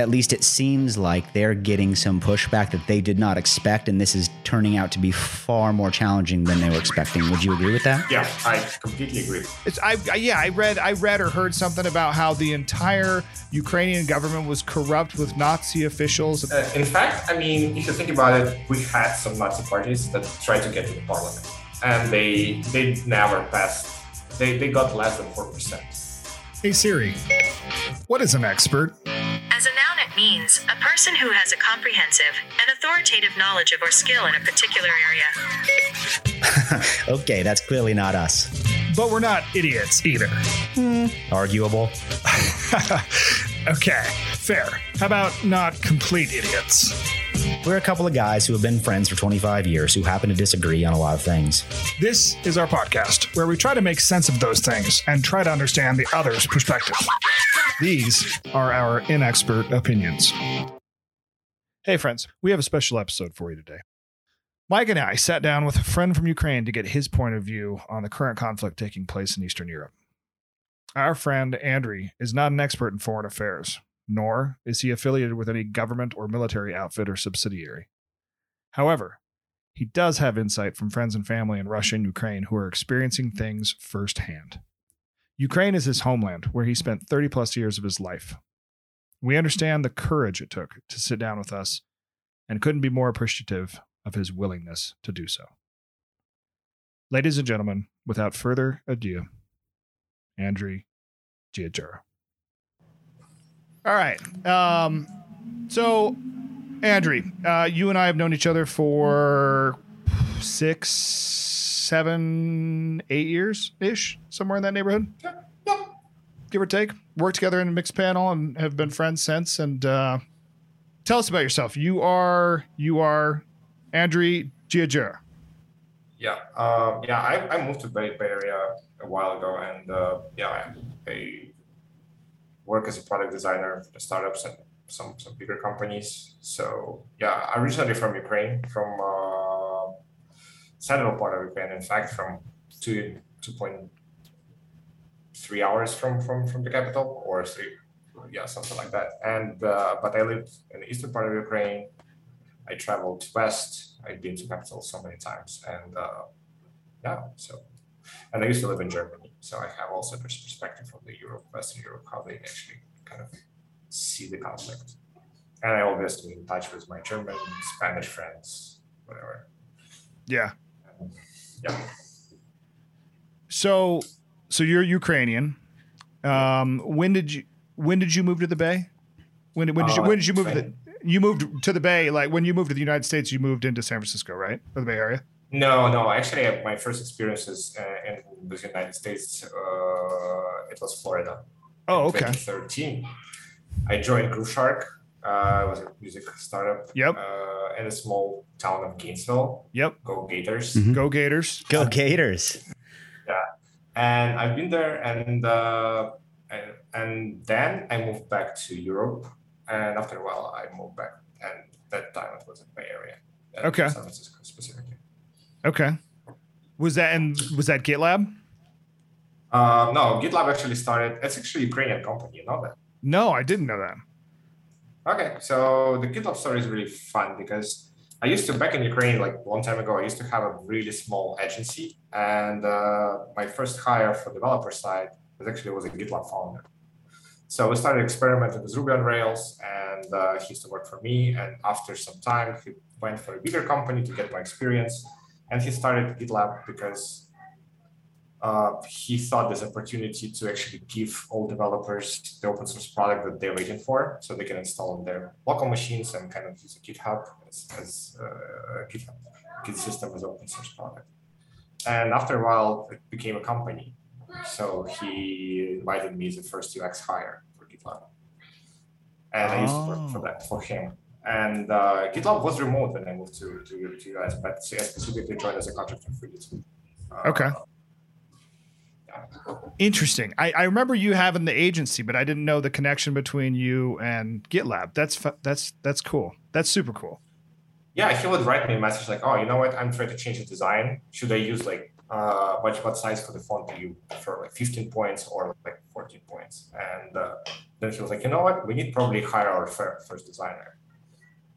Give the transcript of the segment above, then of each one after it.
at least it seems like they're getting some pushback that they did not expect, and this is turning out to be far more challenging than they were expecting. Would you agree with that? Yeah, I completely agree. It's I, I yeah I read I read or heard something about how the entire Ukrainian government was corrupt with Nazi officials. Uh, in fact, I mean, if you think about it, we had some Nazi parties that tried to get to the parliament, and they they never passed. They they got less than four percent. Hey Siri, what is an expert? As a noun, it means a person who has a comprehensive and authoritative knowledge of or skill in a particular area. okay, that's clearly not us. But we're not idiots either. Hmm. Arguable. Okay, fair. How about not complete idiots? We're a couple of guys who have been friends for 25 years who happen to disagree on a lot of things. This is our podcast where we try to make sense of those things and try to understand the other's perspective. These are our inexpert opinions. Hey, friends, we have a special episode for you today. Mike and I sat down with a friend from Ukraine to get his point of view on the current conflict taking place in Eastern Europe. Our friend Andriy is not an expert in foreign affairs, nor is he affiliated with any government or military outfit or subsidiary. However, he does have insight from friends and family in Russia and Ukraine who are experiencing things firsthand. Ukraine is his homeland, where he spent 30 plus years of his life. We understand the courage it took to sit down with us and couldn't be more appreciative of his willingness to do so. Ladies and gentlemen, without further ado, Andriy Giajura. All right. Um, so, Andriy, uh, you and I have known each other for six, seven, eight years ish, somewhere in that neighborhood. Give or take. Worked together in a Mixpanel and have been friends since. And uh, tell us about yourself. You are you are Andriy Giajura. Yeah, um, yeah. I, I moved to Bay, Bay Area a while ago, and uh, yeah, I, I work as a product designer for the startups and some some bigger companies. So yeah, I originally from Ukraine, from uh, central part of Ukraine. In fact, from two two point three hours from from from the capital, or three, yeah, something like that. And uh, but I lived in the eastern part of Ukraine. I traveled west. I've been to capital so many times, and uh, yeah, so and I used to live in Germany, so I have also this perspective from the Europe, Western Europe, how they actually kind of see the conflict. And I always stay in touch with my German, Spanish friends, whatever. Yeah. And, yeah. So, so you're Ukrainian. Um, when did you when did you move to the Bay? When did when did you Uh, when did you move to the you moved to the Bay? Like when you moved to the United States, you moved into San Francisco, right, or the Bay Area? No, no. Actually, my first experiences uh, in the United States, uh, it was Florida. Oh, okay. 2013. I joined Grooveshark. Uh, it was a music startup. Yep. Uh, in a small town of Gainesville. Yep. Go Gators. Mhm. Go Gators. Go Gators. Yeah, and I've been there, and uh, and, and then I moved back to Europe, and after a while I moved back, and that time it was in Bay Area, uh, Okay. San Francisco specifically. Okay. Was that and was that GitLab? Uh, no, GitLab actually started. It's actually a Ukrainian company, you know that. No, I didn't know that. Okay, so the GitLab story is really fun because I used to back in Ukraine like a long time ago. I used to have a really small agency, and uh, my first hire for developer side was actually was a GitLab founder. So we started experimenting with Ruby on Rails, and uh, he used to work for me. And after some time, he went for a bigger company to get my experience, and he started GitLab because uh, he thought this opportunity to actually give all developers the open source product that they're waiting for, so they can install on their local machines and kind of use a GitHub as, as uh, GitHub Git system as open source product. And after a while, it became a company. So he invited me as the first UX hire for GitLab, and I used to work for Oh. that for him. And uh, GitLab was remote when I moved to to, to US, but I specifically joined as a contractor for YouTube. Uh, Okay. yeah. Interesting. I, I remember you having the agency, but I didn't know the connection between you and GitLab. That's that's that's cool. That's super cool. yeah, he would write me a message like, "Oh, you know what? I'm trying to change the design. Should I use like uh, what what size for the font do you prefer, like 15 points or like 14 points? And uh, then he was like, you know what, we need probably hire our first designer.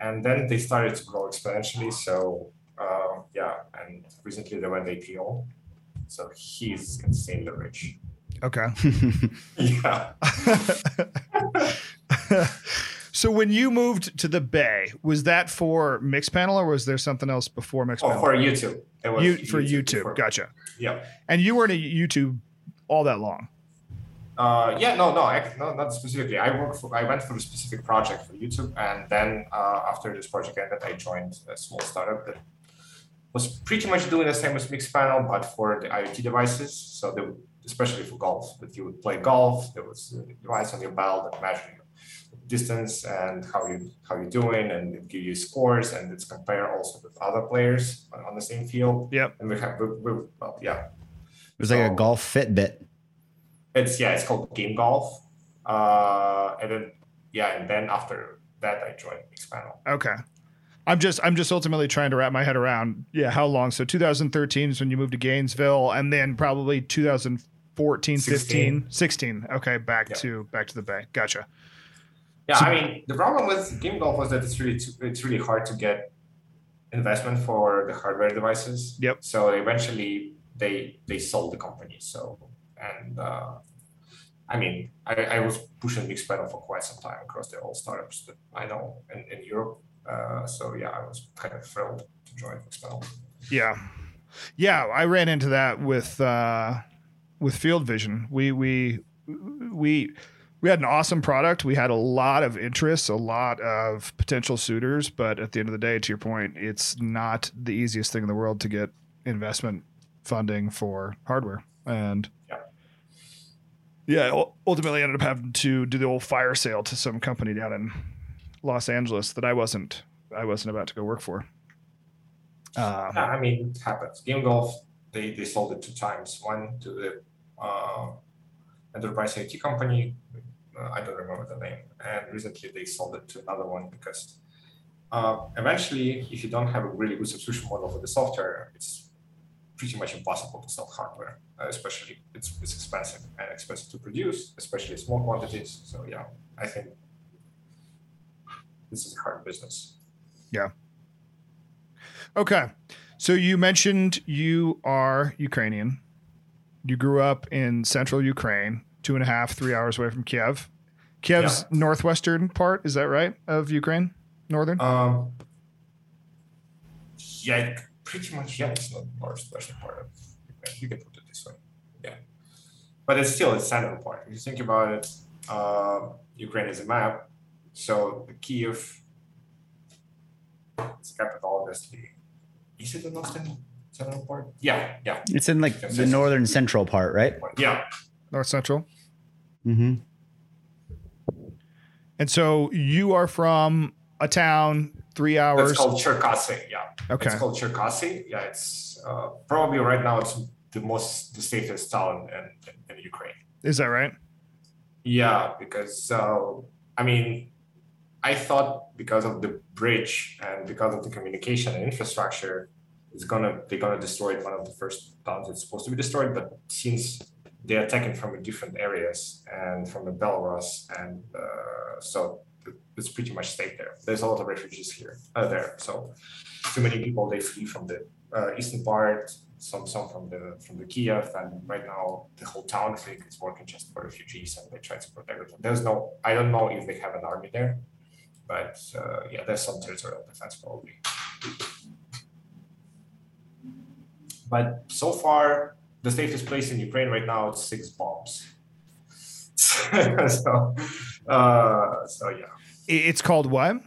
And then they started to grow exponentially. So uh, yeah, and recently they went IPO. So he's insanely rich. Okay. Yeah. so when you moved to the Bay, was that for Mixpanel or was there something else before Oh, Mixpanel? for YouTube. It was you, for YouTube. before. Gotcha. Yeah. And you weren't at YouTube all that long. Uh, yeah, no, no, ac- no, not specifically. I work for, I went for a specific project for YouTube, and then uh, after this project ended, I joined a small startup that was pretty much doing the same as Mixpanel, but for the IoT devices. So they would, especially for golf, that you would play golf. There was a device on your belt that measured your distance and how you how you're doing, and it give you scores, and it's compare also with other players on, on the same field. Yep. And we have, we, we, well, yeah, It was like a golf Fitbit. It's yeah, it's called Game Golf. Uh, and then yeah, and then after that, I joined Mixpanel. Okay. I'm just I'm just ultimately trying to wrap my head around yeah how long so 2013 is when you moved to Gainesville and then probably 2014 15 16 okay back Yeah. to back to the Bay gotcha Yeah, So- I mean the problem with Game Golf was that it's really it's really hard to get investment for the hardware devices. Yep. So eventually they they sold the company. So and uh, I mean I, I was pushing Mixpanel for quite some time across the all startups that I know in, in Europe. Uh, so yeah, I was kind of thrilled to join Mixpanel. yeah yeah I ran into that with uh with Field Vision we we we we had an awesome product we had a lot of interest a lot of potential suitors but at the end of the day to your point it's not the easiest thing in the world to get investment funding for hardware and Yeah. ultimately ended up having to do the old fire sale to some company down in los angeles that i wasn't i wasn't about to go work for um, I mean, it happens. Game Golf, they, they sold it two times. One to the uh, enterprise IT company, uh, I don't remember the name, and recently they sold it to another one because uh, eventually, if you don't have a really good subscription model for the software, it's pretty much impossible to sell hardware. Uh, especially, it's, it's expensive and expensive to produce, especially small quantities. So yeah, I think this is a hard business. Yeah. Okay. So you mentioned you are Ukrainian. You grew up in central Ukraine, two and a half, three hours away from Kiev. Kiev's northwestern part, is that right, of Ukraine? Northern? Um, yeah, pretty much. Yeah, it's not northwestern part of Ukraine. You can put it this way. Yeah, but it's still it's central part. If you think about it, uh, Ukraine is a map. So the Kiev, it's capital, obviously. Is it the northern central part? Yeah, yeah, It's in like the northern central part, right? yeah. North Central. Mm-hmm. And so you are from a town three hours. It's called Cherkasy. Yeah. Okay. It's called Cherkasy. Yeah, it's uh, probably right now it's the most the safest town in, in, in Ukraine. Is that right? Yeah, because uh, I mean, I thought because of the bridge and because of the communication and infrastructure, it's gonna they're gonna destroy it, one of the first towns it's supposed to be destroyed. But since they're attacking from different areas and from the Belarus, and uh, so it's pretty much stayed there. There's a lot of refugees here uh, there, so too many people they flee from the uh, eastern part, some some from the from the Kiev, and right now the whole town I think is working just for refugees, and they try to protect them. There's no, I don't know if they have an army there, but uh, yeah, there's some territorial defense probably. But so far, the safest place in Ukraine right now is six bombs. so, uh, so yeah, It's called what?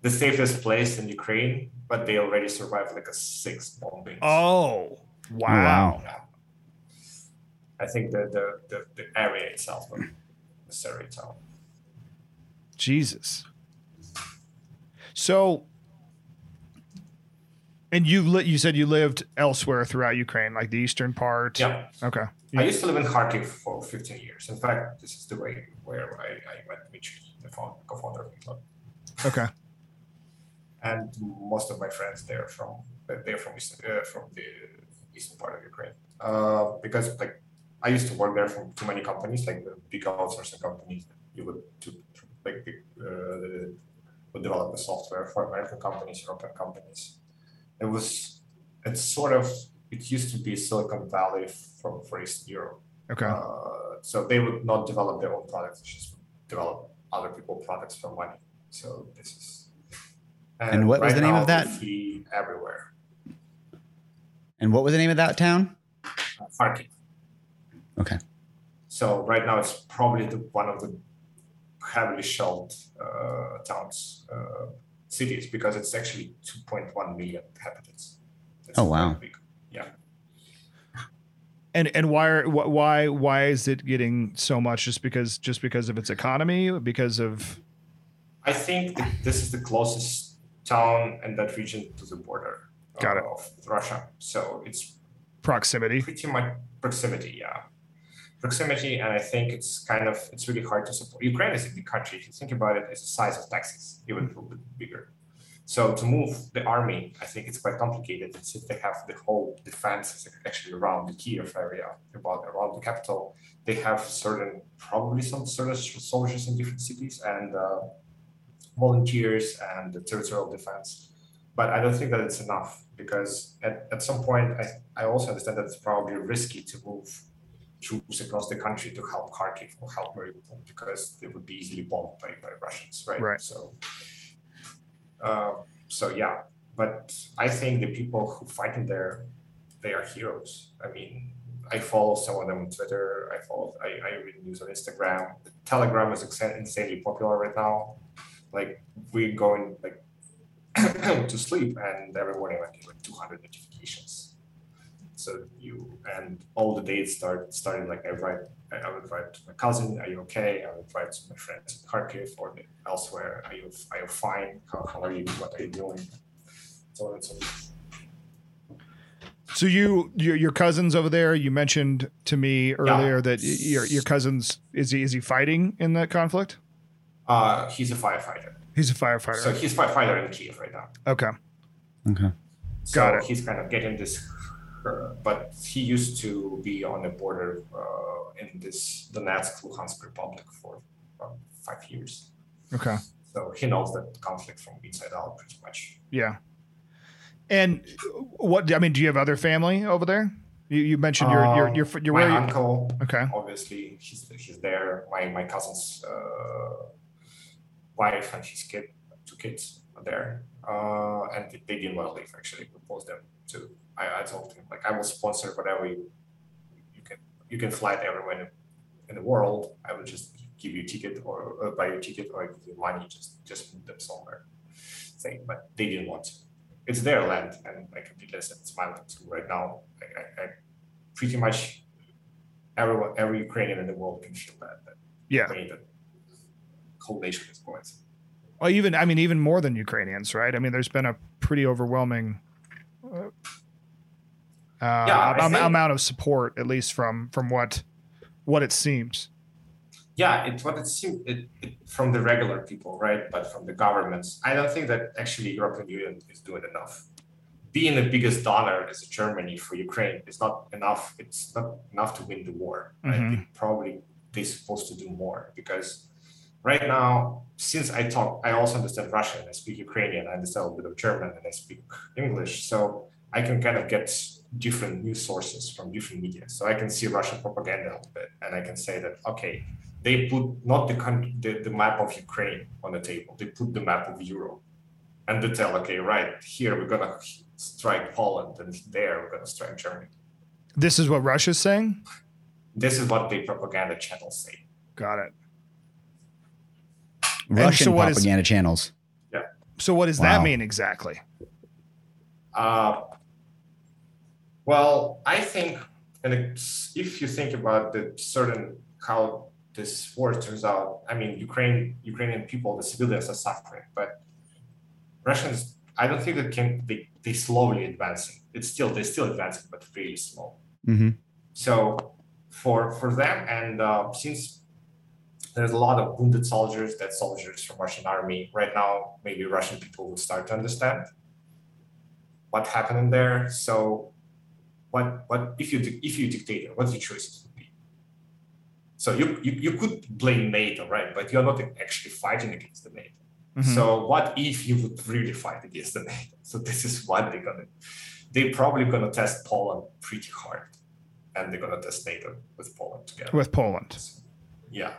the safest place in Ukraine, but they already survived like a six bombing. Oh, wow. wow. Yeah. I think the the, the, the area itself, the necessarily itself. Jesus. So, and you li- you said you lived elsewhere throughout Ukraine, like the eastern part. Yeah. Okay. I used to live in Kharkiv for 15 years. In fact, this is the way where I, I met Mitch, the found, co-founder of GitLab. Okay. And most of my friends there from they're from East- uh, from the eastern part of Ukraine. Uh, because like I used to work there for too many companies, like the big outsourcing companies. You would to like uh, would develop the software for American companies, European companies. It was it's sort of it used to be Silicon Valley from for East Europe. Okay. Uh, so they would not develop their own products; just develop other people's products for money. So this is. And what was the name of that? we everywhere. And what was the name of that town? Uh. Okay. So right now it's probably the one of the heavily shelled uh, towns, uh, cities, because it's actually 2.1 million inhabitants. It's Oh, wow. big. And and why are wh- why why is it getting so much? Just because just because of its economy? Because of I think this is the closest town in that region to the border Got it. of Russia. So it's proximity? pretty much proximity, yeah. Proximity, and I think it's kind of it's really hard to support. Ukraine is a big country. If you think about it, it's the size of Texas, even a little bit bigger. So to move the army, I think it's quite complicated. Since they have the whole defense actually around the Kiev area, about around the capital, they have certain probably some certain soldiers in different cities and uh, volunteers and the territorial defense. But I don't think that it's enough because at, at some point, I, I also understand that it's probably risky to move troops across the country to help Kharkiv or help Mariupol because they would be easily bombed by, by Russians, right? Right. So, uh, so yeah, but I think the people who fight in there, they are heroes. I mean, I follow some of them on Twitter. I follow, I, I read news on Instagram. Telegram is insanely popular right now. Like we going like to sleep and every morning I get like 200 notifications. So you and all the days start starting like I write I I would write to my cousin, are you okay? I would write to my friends in Kharkiv or elsewhere, are you are you fine? How, how are you? What are you doing? So on and so forth. So you your, your cousins over there. You mentioned to me earlier that your your cousins is he is he fighting in that conflict? Uh, he's a firefighter. He's a firefighter. So he's firefighter in Kiev right now. okay. Okay. So Got it. he's kind of getting this, but he used to be on the border uh, in this Donetsk Luhansk Republic for um, five years. Okay. So he knows that conflict from inside out pretty much. Yeah. And what I mean, do you have other family over there? You, you mentioned your your Um, your your my where uncle, okay obviously, he's he's there. My my cousin's uh, wife and his kid, two kids are there, uh, and they, want to leave. Actually, proposed them to. I, I told him like I will sponsor whatever you you can you can fly to everywhere in, the world. I will just give you a ticket or, or buy you a ticket or I give you money. Just just move them somewhere. Thing, but they didn't want to. It's their land, and I completely understand it's my land too. Right now, I, I, I pretty much everyone, every Ukrainian in the world can feel that. that yeah that whole nation is going well even I mean even more than Ukrainians right I mean there's been a pretty overwhelming uh, I am- think- amount of support at least from from what what it seems Yeah, it's what it seems it, it, from the regular people, right? But from the governments, I don't think that actually European Union is doing enough. Being the biggest donor as Germany for Ukraine is not enough. It's not enough to win the war. Right? Mhm. Probably they're supposed to do more because right now, since I talk, I also understand Russian. I speak Ukrainian. I understand a little bit of German, and I speak English. So I can kind of get different news sources from different media. So I can see Russian propaganda a little bit, and I can say that okay, they put not the country, the, the map of Ukraine on the table. They put the map of Europe, and they tell okay, right here we're gonna strike Poland, and there we're gonna strike Germany. this is what Russia's saying This is what the propaganda channels say. got it Russian so what is- propaganda channels. Yeah. So what does that mean exactly Uh, well, I think, and if you think about the certain how this war turns out, I mean, Ukraine, Ukrainian people, the civilians are suffering, but Russians, I don't think they can. They they slowly advancing. It's still they're still advancing, but really slow. hmm So for for them, and uh, since there's a lot of wounded soldiers, dead soldiers from Russian army right now, maybe Russian people would start to understand what happened in there. So what what if you if you dictator, what your choices would be. So you, you you could blame NATO, right? But you're not actually fighting against the NATO. Mhm. So what if you would really fight against the NATO? So this is what they're gonna. They're probably gonna test Poland pretty hard, and they're gonna test NATO with Poland together. with Poland. Yeah.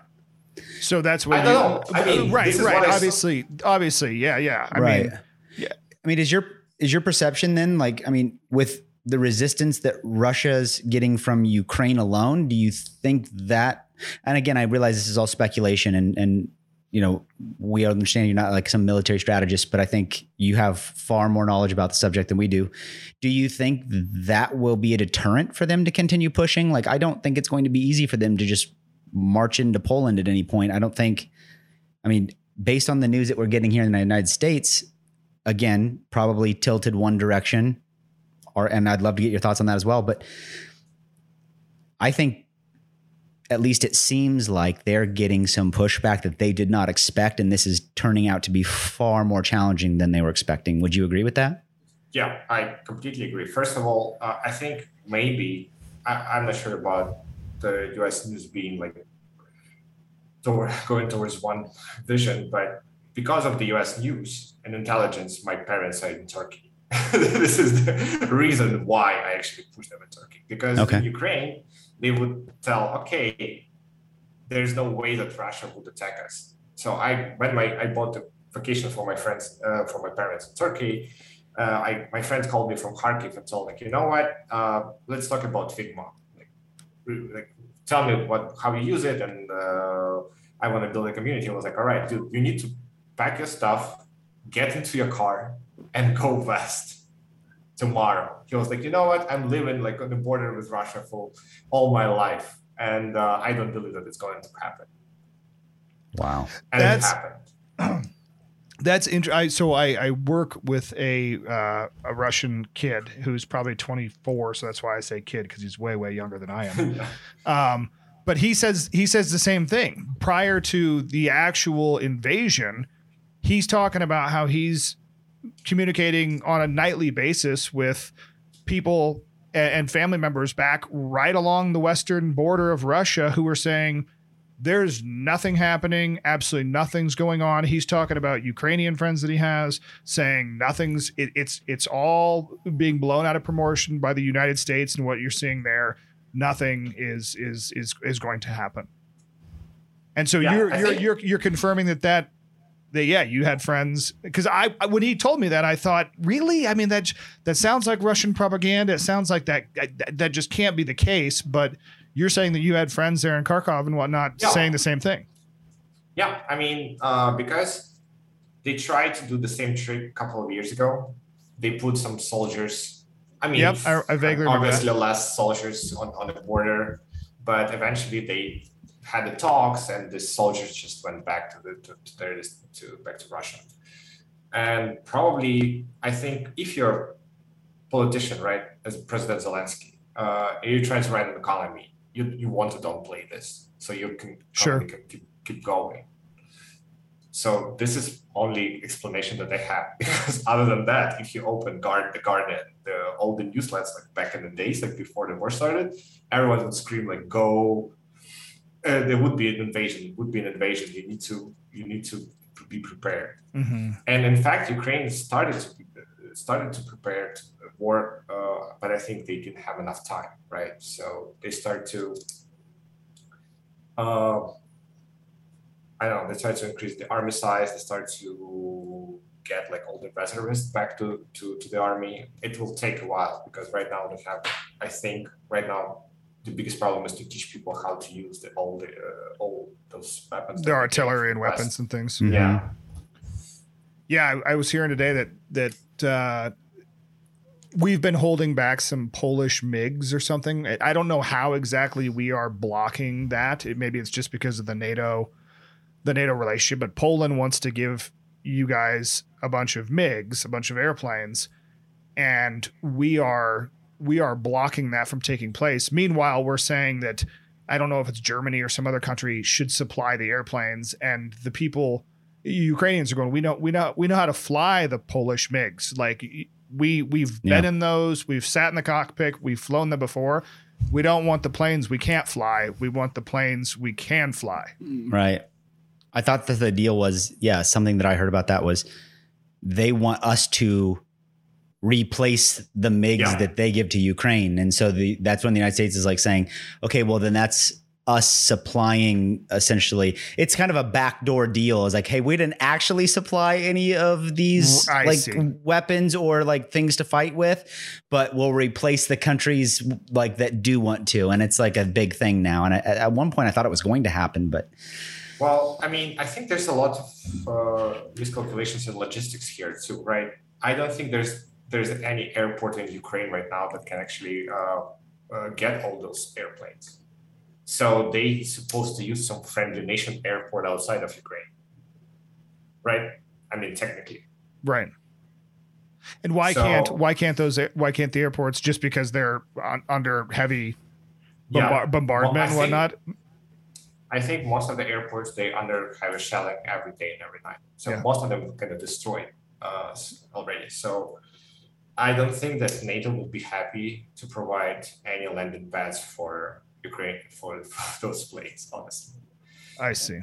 So that's what I you, don't know. I mean, right, this right. what I saw- Obviously, obviously, yeah, yeah. I right. mean, yeah. I mean, is your is your perception then like? I mean, with the resistance that Russia's getting from Ukraine alone, do you think that? And again, I realize this is all speculation, and and you know we understand you're not like some military strategist, but I think you have far more knowledge about the subject than we do. Do you think that will be a deterrent for them to continue pushing? Like, I don't think it's going to be easy for them to just march into Poland at any point. I don't think. I mean, based on the news that we're getting here in the United States, again, probably tilted one direction. Or and I'd love to get your thoughts on that as well. But I think at least it seems like they're getting some pushback that they did not expect, and this is turning out to be far more challenging than they were expecting. Would you agree with that? Yeah, I completely agree. First of all, uh, I think maybe I, I'm not sure about the U.S. news being like toward, going towards one vision, but because of the U.S. news and intelligence, my parents are in Turkey. this is the reason why I actually pushed them in Turkey because Okay. in Ukraine they would tell, okay, there's no way that Russia would attack us. So I when my I bought the vacation for my friends uh, for my parents in Turkey uh, I, my friend called me from Kharkiv and told like, you know what, uh, let's talk about Figma. Like, like, tell me what how you use it, and uh, I want to build a community. I was like, all right, dude, you need to pack your stuff, get into your car, and go west tomorrow. He was like, you know what, I'm living like on the border with Russia for all my life, and uh, I don't believe that it's going to happen. Wow. And That's- it happened. That's interesting. So I, I work with a uh, a Russian kid who's probably 24, so that's why I say kid because he's way way younger than I am. Um, but he says he says the same thing. Prior to the actual invasion, he's talking about how he's communicating on a nightly basis with people and family members back right along the western border of Russia who are saying there's nothing happening. Absolutely nothing's going on. He's talking about ukrainian friends that he has saying nothing's it, it's it's all being blown out of proportion by the united states and what you're seeing there. Nothing is is is is going to happen. And so Yeah, you're I you're, think- you're you're confirming that that that yeah you had friends because I I- when he told me that I thought really I mean that that sounds like Russian propaganda it sounds like that that, that just can't be the case but you're saying that you had friends there in Kharkov and whatnot Yeah. saying the same thing Yeah, I mean, uh, because they tried to do the same trick a couple of years ago. They put some soldiers. I mean, Yep, I- I vaguely remember obviously less soldiers on, on the border, but eventually they had the talks, and the soldiers just went back to the to, to their to back to Russia. And probably, I think if you're a politician, right, as President Zelensky, uh, you're trying to run an economy, you you want to downplay this, so you can Sure. can keep, keep going. So this is only explanation that they have because other than that, if you open guard the garden, the all the newsletters like back in the days, like before the war started, everyone would scream like "Go!" Uh, there would be an invasion. It Would be an invasion. You need to you need to be prepared. mm-hmm. And in fact, Ukraine started to be, started to prepare to war, uh, but I think they didn't have enough time, right? So they start to, uh, I don't know, they start to increase the army size. They start to get like all the reservists back to, to, to the army. It will take a while because right now they have, I think, right now the biggest problem is to teach people how to use the, all the uh, all those weapons. the that artillery and from the West. weapons and things Mhm. Yeah. yeah I, I was hearing today that that uh, we've been holding back some Polish MiGs or something I- I don't know how exactly we are blocking that it, maybe it's just because of the NATO the NATO relationship but Poland wants to give you guys a bunch of MiGs a bunch of airplanes and we are we are blocking that from taking place meanwhile we're saying that I don't know if it's Germany or some other country should supply the airplanes and the people Ukrainians are going we know we know we know how to fly the Polish MiGs like we we've Yeah. been in those, we've sat in the cockpit, we've flown them before. We don't want the planes we can't fly. We want the planes we can fly. Mm. Right. I thought that the deal was, yeah, something that I heard about that was they want us to replace the MiGs Yeah. that they give to Ukraine. And so the that's when the United States is like saying, okay, well then that's us supplying essentially it's kind of a backdoor deal. It's like, hey, we didn't actually supply any of these I like see. weapons or like things to fight with, but we'll replace the countries like that do want to. And it's like a big thing now. And I, at one point I thought it was going to happen, but Well, I mean, I think there's a lot of uh, miscalculations and logistics here too, right? I don't think there's there's any airport in Ukraine right now that can actually uh, uh, get all those airplanes. So they supposed to use some friendly nation airport outside of Ukraine, right? I mean, technically. Right. And why So- can't why can't those why can't the airports just because they're on, under heavy Yeah. bombardment Well, and think- whatnot? I think most of the airports they under a shelling every day and every night. So Yeah. most of them kind of destroyed uh, already. So I don't think that NATO would be happy to provide any landing pads for Ukraine for, for those planes, honestly. I see.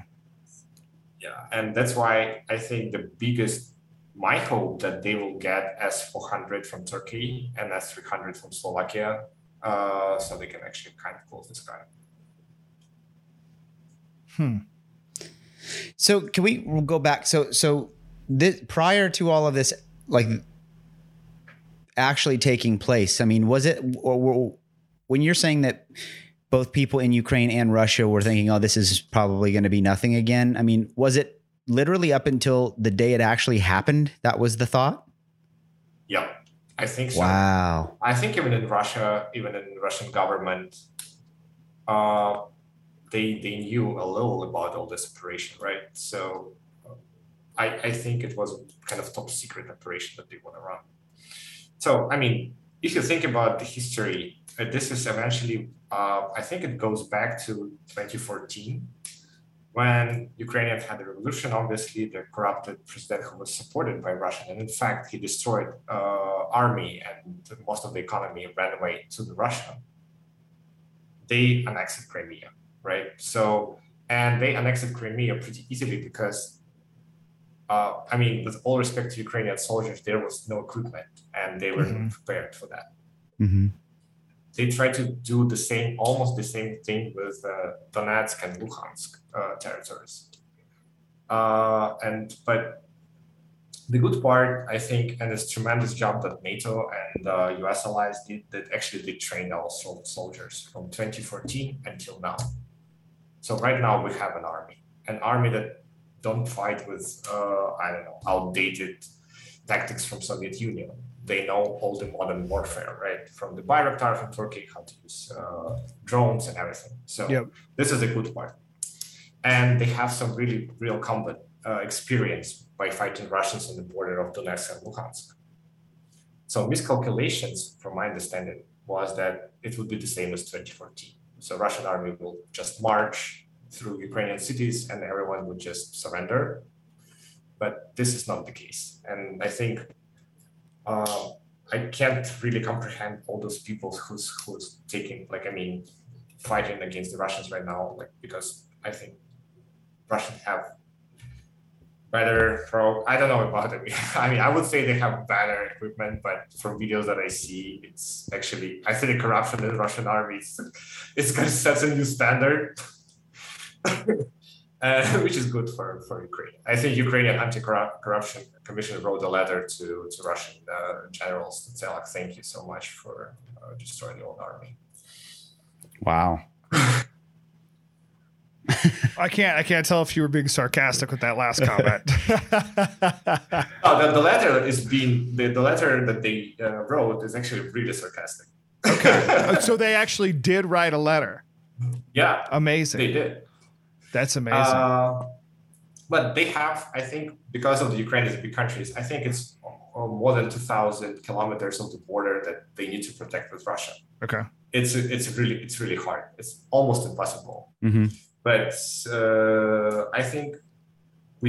Yeah, and that's why I think the biggest my hope that they will get S four hundred from Turkey and S three hundred from Slovakia, uh, so they can actually kind of close this gap. Hmm. So can we we'll go back? So so this prior to all of this, like actually taking place. I mean, was it or, or when you're saying that both people in Ukraine and Russia were thinking, "Oh, this is probably going to be nothing again"? I mean, was it literally up until the day it actually happened? That was the thought. Yeah, I think so. Wow. I think even in Russia, even in the Russian government, uh, they they knew a little about all this operation, right? So uh, I I think it was kind of top secret operation that they want to run. So I mean, if you think about the history, uh, this is eventually uh, I think it goes back to 2014 when Ukrainians had a revolution. Obviously, the corrupted president who was supported by Russia, and in fact, he destroyed uh, army and most of the economy ran away to the Russia. They annexed Crimea, right? So, and they annexed Crimea pretty easily because, uh, I mean, with all respect to Ukrainian soldiers, there was no equipment and they were Mhm. not prepared for that hmm they tried to do the same, almost the same thing with uh, Donetsk and Luhansk uh, territories. Uh, and but the good part, I think, and this tremendous job that NATO and uh, U.S. allies did, that actually did train our soldiers from 2014 until now. So right now we have an army, an army that don't fight with uh, I don't know outdated tactics from Soviet Union they know all the modern warfare, right? From the Bayraktar from Turkey, how to use uh, drones and everything. So Yep. this is a good part. And they have some really real combat uh, experience by fighting Russians on the border of Donetsk and Luhansk. So miscalculations, from my understanding, was that it would be the same as 2014. So Russian army will just march through Ukrainian cities and everyone would just surrender. But this is not the case. And I think uh, I can't really comprehend all those people who's who's taking like I mean fighting against the Russians right now like because I think Russians have better pro I don't know about it. I mean I would say they have better equipment, but from videos that I see, it's actually I see the corruption in the Russian army is it's gonna set a new standard. Uh, which is good for, for Ukraine. I think Ukrainian anti-corruption commission wrote a letter to, to Russian uh, generals to say like, thank you so much for uh, destroying the old army. Wow. I can't I can't tell if you were being sarcastic with that last comment. Oh, the, the letter is being the, the letter that they uh, wrote is actually really sarcastic. okay. so they actually did write a letter. yeah, Amazing. they did. That's amazing. Uh, but they have, I think, because of the Ukraine is a big country, I think it's uh, more than 2,000 kilometers of the border that they need to protect with Russia. okay. It's it's really it's really hard. It's almost impossible. hmm But uh, I think we,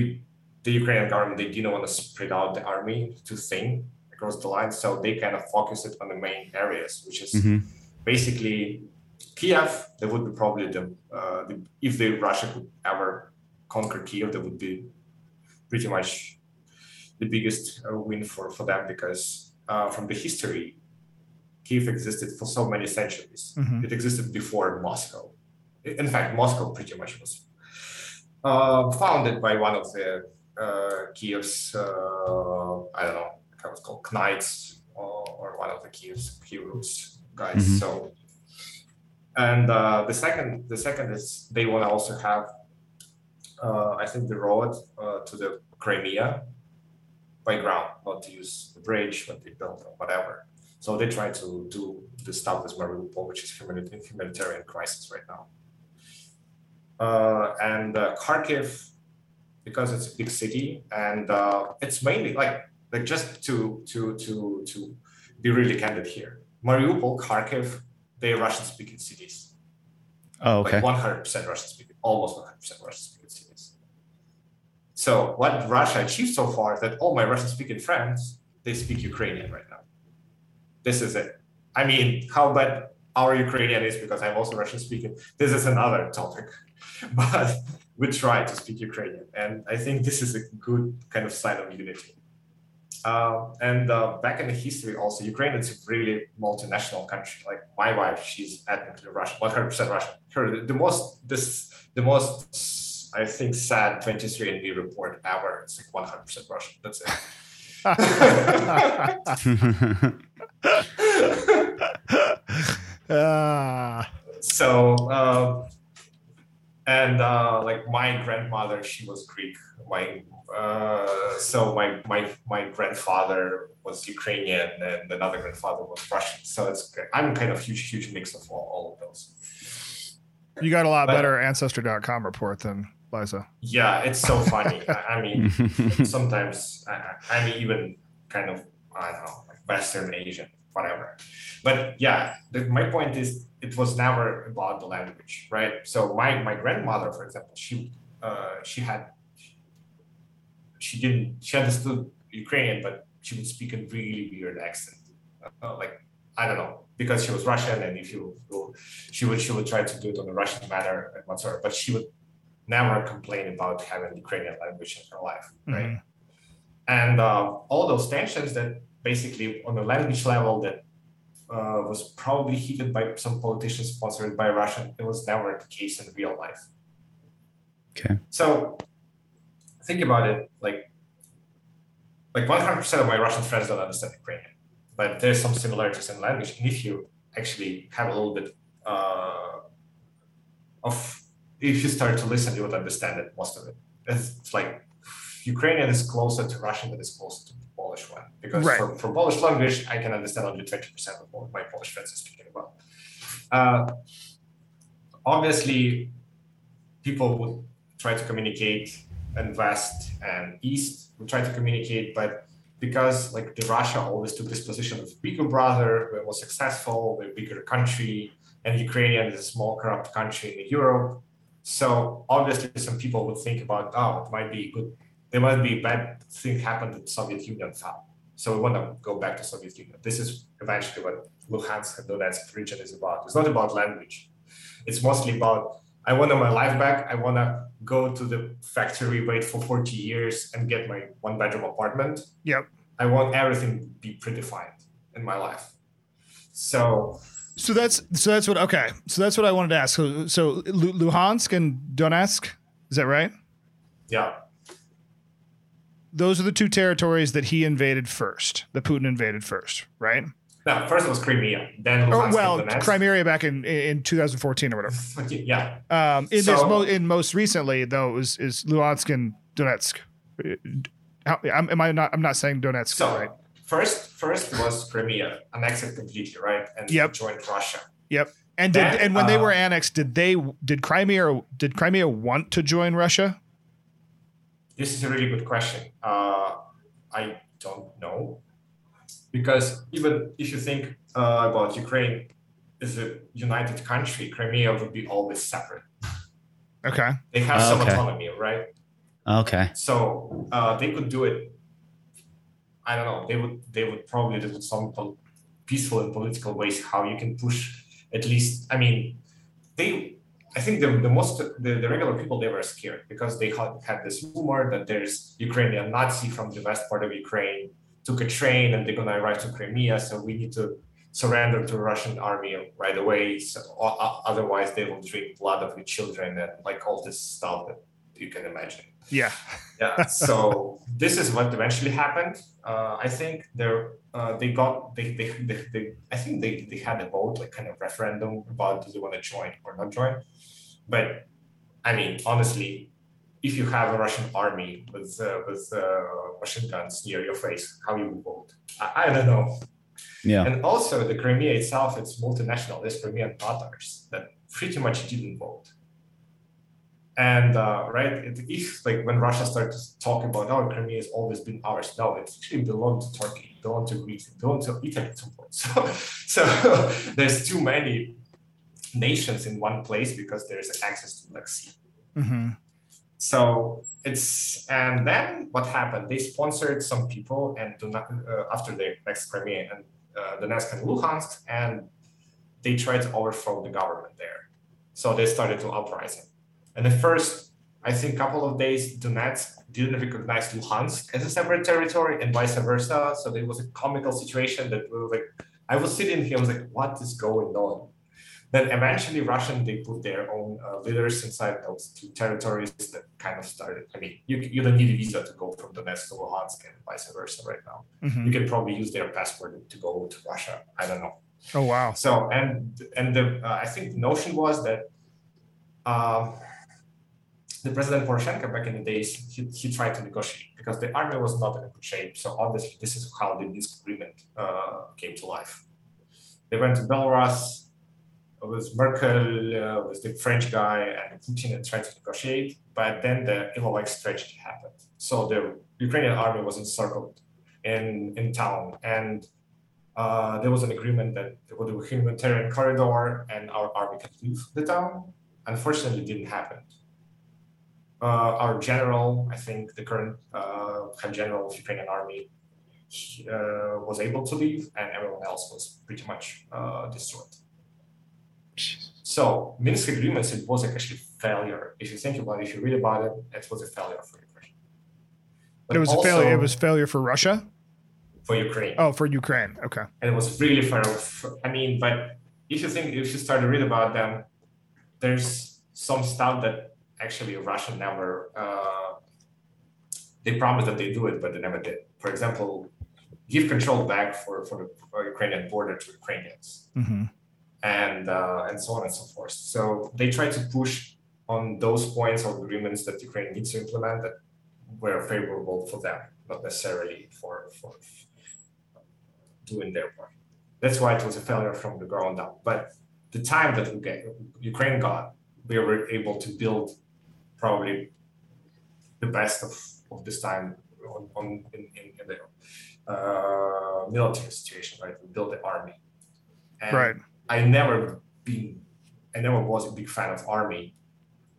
the Ukrainian government, they didn't want to spread out the army too thin across the line. So they kind of focus it on the main areas, which is Mhm. basically Kiev. That would be probably the, uh, the if the Russia could ever conquer Kiev, that would be pretty much the biggest uh, win for for them because uh, from the history, Kiev existed for so many centuries. Mhm. It existed before Moscow. In fact, Moscow pretty much was uh, founded by one of the uh, Kiev's, uh, I don't know, how it's called, knights or, or one of the Kiev's heroes guys. Mhm. So, and uh, the second, the second is they want to also have, uh, I think, the road uh, to the Crimea by ground, not to use the bridge, what they built or whatever. So they try to do the stuff with Mariupol, which is humanitarian, humanitarian crisis right now. Uh, and uh, Kharkiv, because it's a big city, and uh, it's mainly like like just to to to to be really candid here, Mariupol, Kharkiv, they're Russian-speaking cities, Oh, okay. like 100% Russian-speaking, almost 100% Russian-speaking cities. So what Russia achieved so far is that all my Russian-speaking friends they speak Ukrainian right now. This is it. I mean, how bad our Ukrainian is because I'm also Russian speaking. This is another topic, but we try to speak Ukrainian, and I think this is a good kind of sign of unity. Uh, and uh, back in the history, also Ukraine is a really multinational country. Like my wife, she's ethnically Russian, 100% Russian. Her the most this the most I think sad 23andMe report ever. It's like 100% Russian. That's it. Ah, so um, and uh, like my grandmother she was greek my uh, so my my my grandfather was ukrainian and another grandfather was russian so it's i'm kind of huge huge mix of all, all of those you got a lot But- better ancestry.com report than Liza. yeah it's so funny I, I mean sometimes I, I'm even kind of I don't know like Western Asian, whatever. But yeah, the, my point is it was never about the language, right? So my my grandmother, for example, she uh, she had she didn't she understood Ukrainian, but she would speak a really weird accent, uh, like I don't know because she was Russian, and if you she would she would try to do it on a Russian manner and whatsoever, but she would never complain about having Ukrainian language in her life, right? Mhm. And uh, all those tensions that basically on the language level that uh, was probably heated by some politicians sponsored by Russia, it was never the case in real life. Okay. So think about it, like like 100% of my Russian friends don't understand Ukrainian, but there's some similarities in language. And if you actually have a little bit uh, of, if you start to listen, you would understand it, most of it. It's, like Ukrainian is closer to Russian than it's closer to Polish one. Because Right. for, for Polish language, I can understand only 20% of what my Polish friends are speaking about. Uh, obviously, people would try to communicate and west and east we try to communicate, but because like the Russia always took this position of bigger brother, we're more successful, we're a bigger country, and Ukrainian is a small corrupt country in Europe. So obviously some people would think about, oh, it might be good, there might be a bad thing happened that the Soviet Union fell. So we want to go back to Soviet Union. This is eventually what Luhansk and Donetsk region is about. It's not about language. It's mostly about I want my life back. I want to go to the factory, wait for 40 years, and get my one bedroom apartment. Yep. I want everything to be predefined in my life. So So that's so that's what okay. So that's what I wanted to ask. So so Luhansk and Donetsk, is that right? yeah, Those are the two territories that he invaded first. That Putin invaded first, right? Now first it was Crimea, then Or well. Crimea back in in 2014 or whatever. Yeah, Um, in this mo- in most recently though is is Luhansk and Donetsk. How, am, I not? I'm not saying Donetsk, so right? first first was Crimea, annexed completely, right, and Yep. joined Russia. Yep. And did Then, and when they uh, were annexed, did they did Crimea did Crimea want to join Russia? This is a really good question. Uh, I don't know. Because even if you think uh, about Ukraine as a united country, Crimea would be always separate. Okay. They have some Okay. autonomy, right? Okay. So uh, they could do it. I don't know. They would they would probably do some pol- peaceful and political ways how you can push at least. I mean, they. I think the, the most the, the regular people they were scared because they had, had this rumor that there's Ukrainian Nazi from the west part of Ukraine took a train and they're gonna arrive to Crimea, so we need to surrender to the Russian army right away. So otherwise, they will drink blood of the children and like all this stuff that you can imagine. Yeah. Yeah. so this is what eventually happened. Uh, I think they're uh, they got they, they, they, they I think they, they had a vote like kind of referendum about do they want to join or not join. But I mean, honestly, if you have a Russian army with uh, with uh, machine guns near your face, how you would vote? I, I don't know. Yeah. And also the Crimea itself, it's multinational. There's Crimean Tatars that pretty much didn't vote. And uh, right, it, if like when Russia started to talk about, oh, Crimea has always been ours. No, it actually belonged to Turkey, belonged to Greece, it belonged to Italy at some point. So, so there's too many nations in one place because there's access to the Black Sea. hmm So it's and then what happened? They sponsored some people and do not uh, after the next Crimea and uh, Donetsk and Luhansk, and they tried to overthrow the government there. So they started to uprising. And at first, I think couple of days, Donetsk didn't recognize Luhansk as a separate territory, and vice versa. So there was a comical situation that was like I was sitting here, I was like, what is going on? Then eventually, Russian they put their own uh, leaders inside those two territories that kind of started. I mean, you, you don't need a visa to go from Donetsk to Luhansk and vice versa right now. hmm You can probably use their passport to go to Russia. I don't know. Oh wow. So and and the uh, I think the notion was that um, the president Poroshenko back in the days he, he tried to negotiate because the army was not in a good shape. So obviously this is how the Minsk agreement uh, came to life. They went to Belarus with Merkel, uh, with the French guy and Putin and tried to negotiate. But then the Ilovaisk tragedy happened. So the Ukrainian army was encircled in in town and uh, there was an agreement that there would be a humanitarian corridor and our army could leave the town. Unfortunately, it didn't happen. Uh, our general, I think the current uh, general of Ukrainian army, he, uh, was able to leave, and everyone else was pretty much uh, destroyed. So Minsk agreements, it was actually failure. If you think about it, if you read about it, it was a failure for Ukraine. But it was a failure. It was failure for Russia. for Ukraine. Oh, for Ukraine. Okay. and it was really far. I mean, but if you think if you start to read about them, there's some stuff that actually Russia never. Uh, they promised that they do it, but they never did. For example, give control back for for the for Ukrainian border to Ukrainians, hmm and uh, and so on and so forth. So they try to push on those points or agreements that Ukraine needs to implement that were favorable for them, not necessarily for for doing their part. That's why it was a failure from the ground up. But the time that we get, Ukraine got, we were able to build probably the best of, of this time on, on in, in, in the uh, military situation, right? We built the army. And Right. I never been, I never was a big fan of army,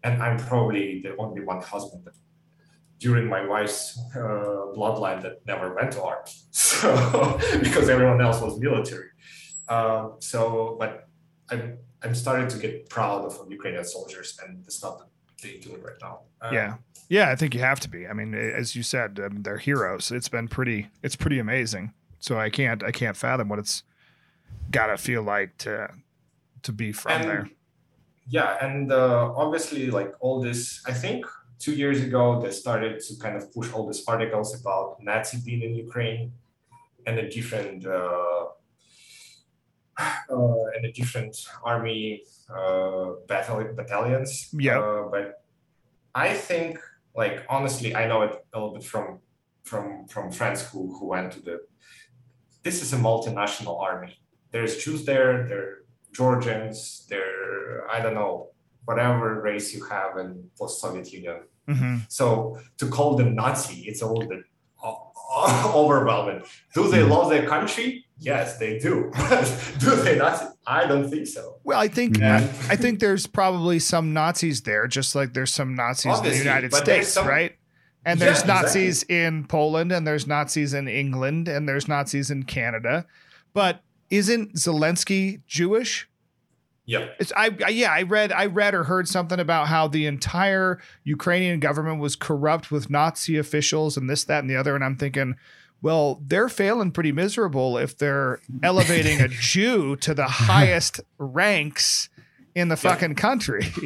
and I'm probably the only one husband that during my wife's uh, bloodline that never went to army, so because everyone else was military. Um, so, but I'm I'm starting to get proud of Ukrainian soldiers and the stuff that do right now. Uh, Yeah. Yeah, I think you have to be. I mean, as you said, um, they're heroes. It's been pretty. It's pretty amazing. So I can't. I can't fathom what it's got to feel like to to be from and, there. Yeah, and uh, obviously, like all this, I think two years ago they started to kind of push all these articles about Nazi being in Ukraine and the different uh, uh, and the different army uh, battal- battalions. Yeah. Uh, but I think, like honestly, I know it a little bit from from from friends who who went to the. This is a multinational army. There's Jews there. There are Georgians. There I don't know whatever race you have in post-Soviet Union. hmm So to call them Nazi, it's a little bit o- o- overwhelming. Do they Mm-hmm. love their country? Yes, they do. do they not? I don't think so. Well, I think Yeah. I think there's probably some Nazis there, just like there's some Nazis in the United States, some- right? And Yeah, there's exactly. Nazis in Poland, and there's Nazis in England, and there's Nazis in Canada. But isn't Zelensky Jewish? Yeah. It's I, I yeah I read I read or heard something about how the entire Ukrainian government was corrupt with Nazi officials and this that and the other and I'm thinking well they're failing pretty miserable if they're elevating a Jew to the highest ranks in the Yeah. fucking country.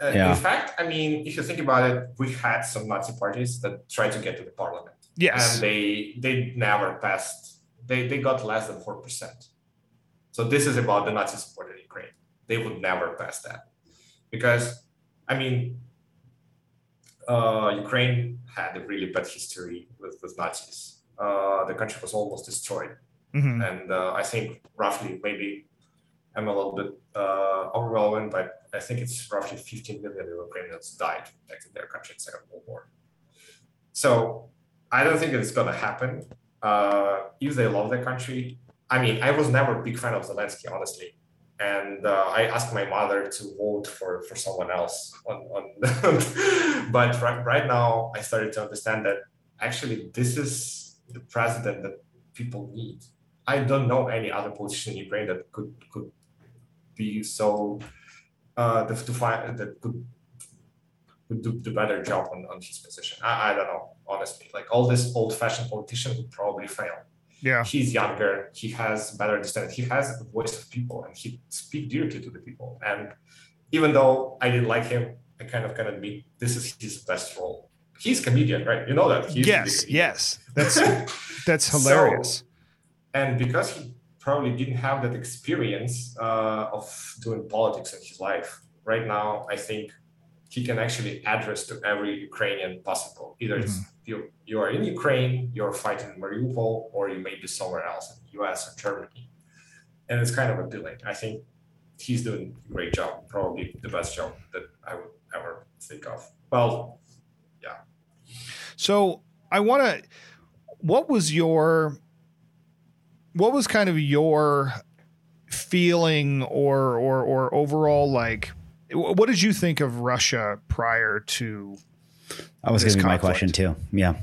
Uh, Yeah. In fact, I mean, if you think about it, we had some Nazi parties that tried to get to the parliament, yes. and they they never passed. They they got less than four percent. So this is about the Nazi supported Ukraine. They would never pass that because, I mean, uh, Ukraine had a really bad history with with Nazis. Uh, the country was almost destroyed. Mhm. and uh, I think roughly maybe I'm a little bit uh, overwhelmed, but I think it's roughly 15 million Ukrainians died back in their country in Second World War. So I don't think it's gonna happen. Uh, if they love their country, I mean, I was never a big fan of Zelensky, honestly, and uh, I asked my mother to vote for for someone else. On, on but right, right now, I started to understand that actually this is the president that people need. I don't know any other politician in Ukraine that could could be so uh, find that could could do the better job on, on his position. I, I don't know, honestly. Like all this old-fashioned politician would probably fail. Yeah. He's younger. He has better understanding. He has the voice of people, and he speak directly to the people. And even though I didn't like him, I kind of can admit this is his best role. He's comedian, right? You know that. He's Yes, yes. That's that's So- hilarious. and because he probably didn't have that experience uh, of doing politics in his life right now i think he can actually address to every ukrainian possible either it's mm-hmm. you, you are in ukraine you're fighting in mariupol or you may be somewhere else in the us or germany and it's kind of appealing i think he's doing a great job probably the best job that i would ever think of well yeah. So I want to. What was your? What was kind of your feeling or or or overall like? Wh- What did you think of Russia prior to? I was This going to be my question too. Yeah.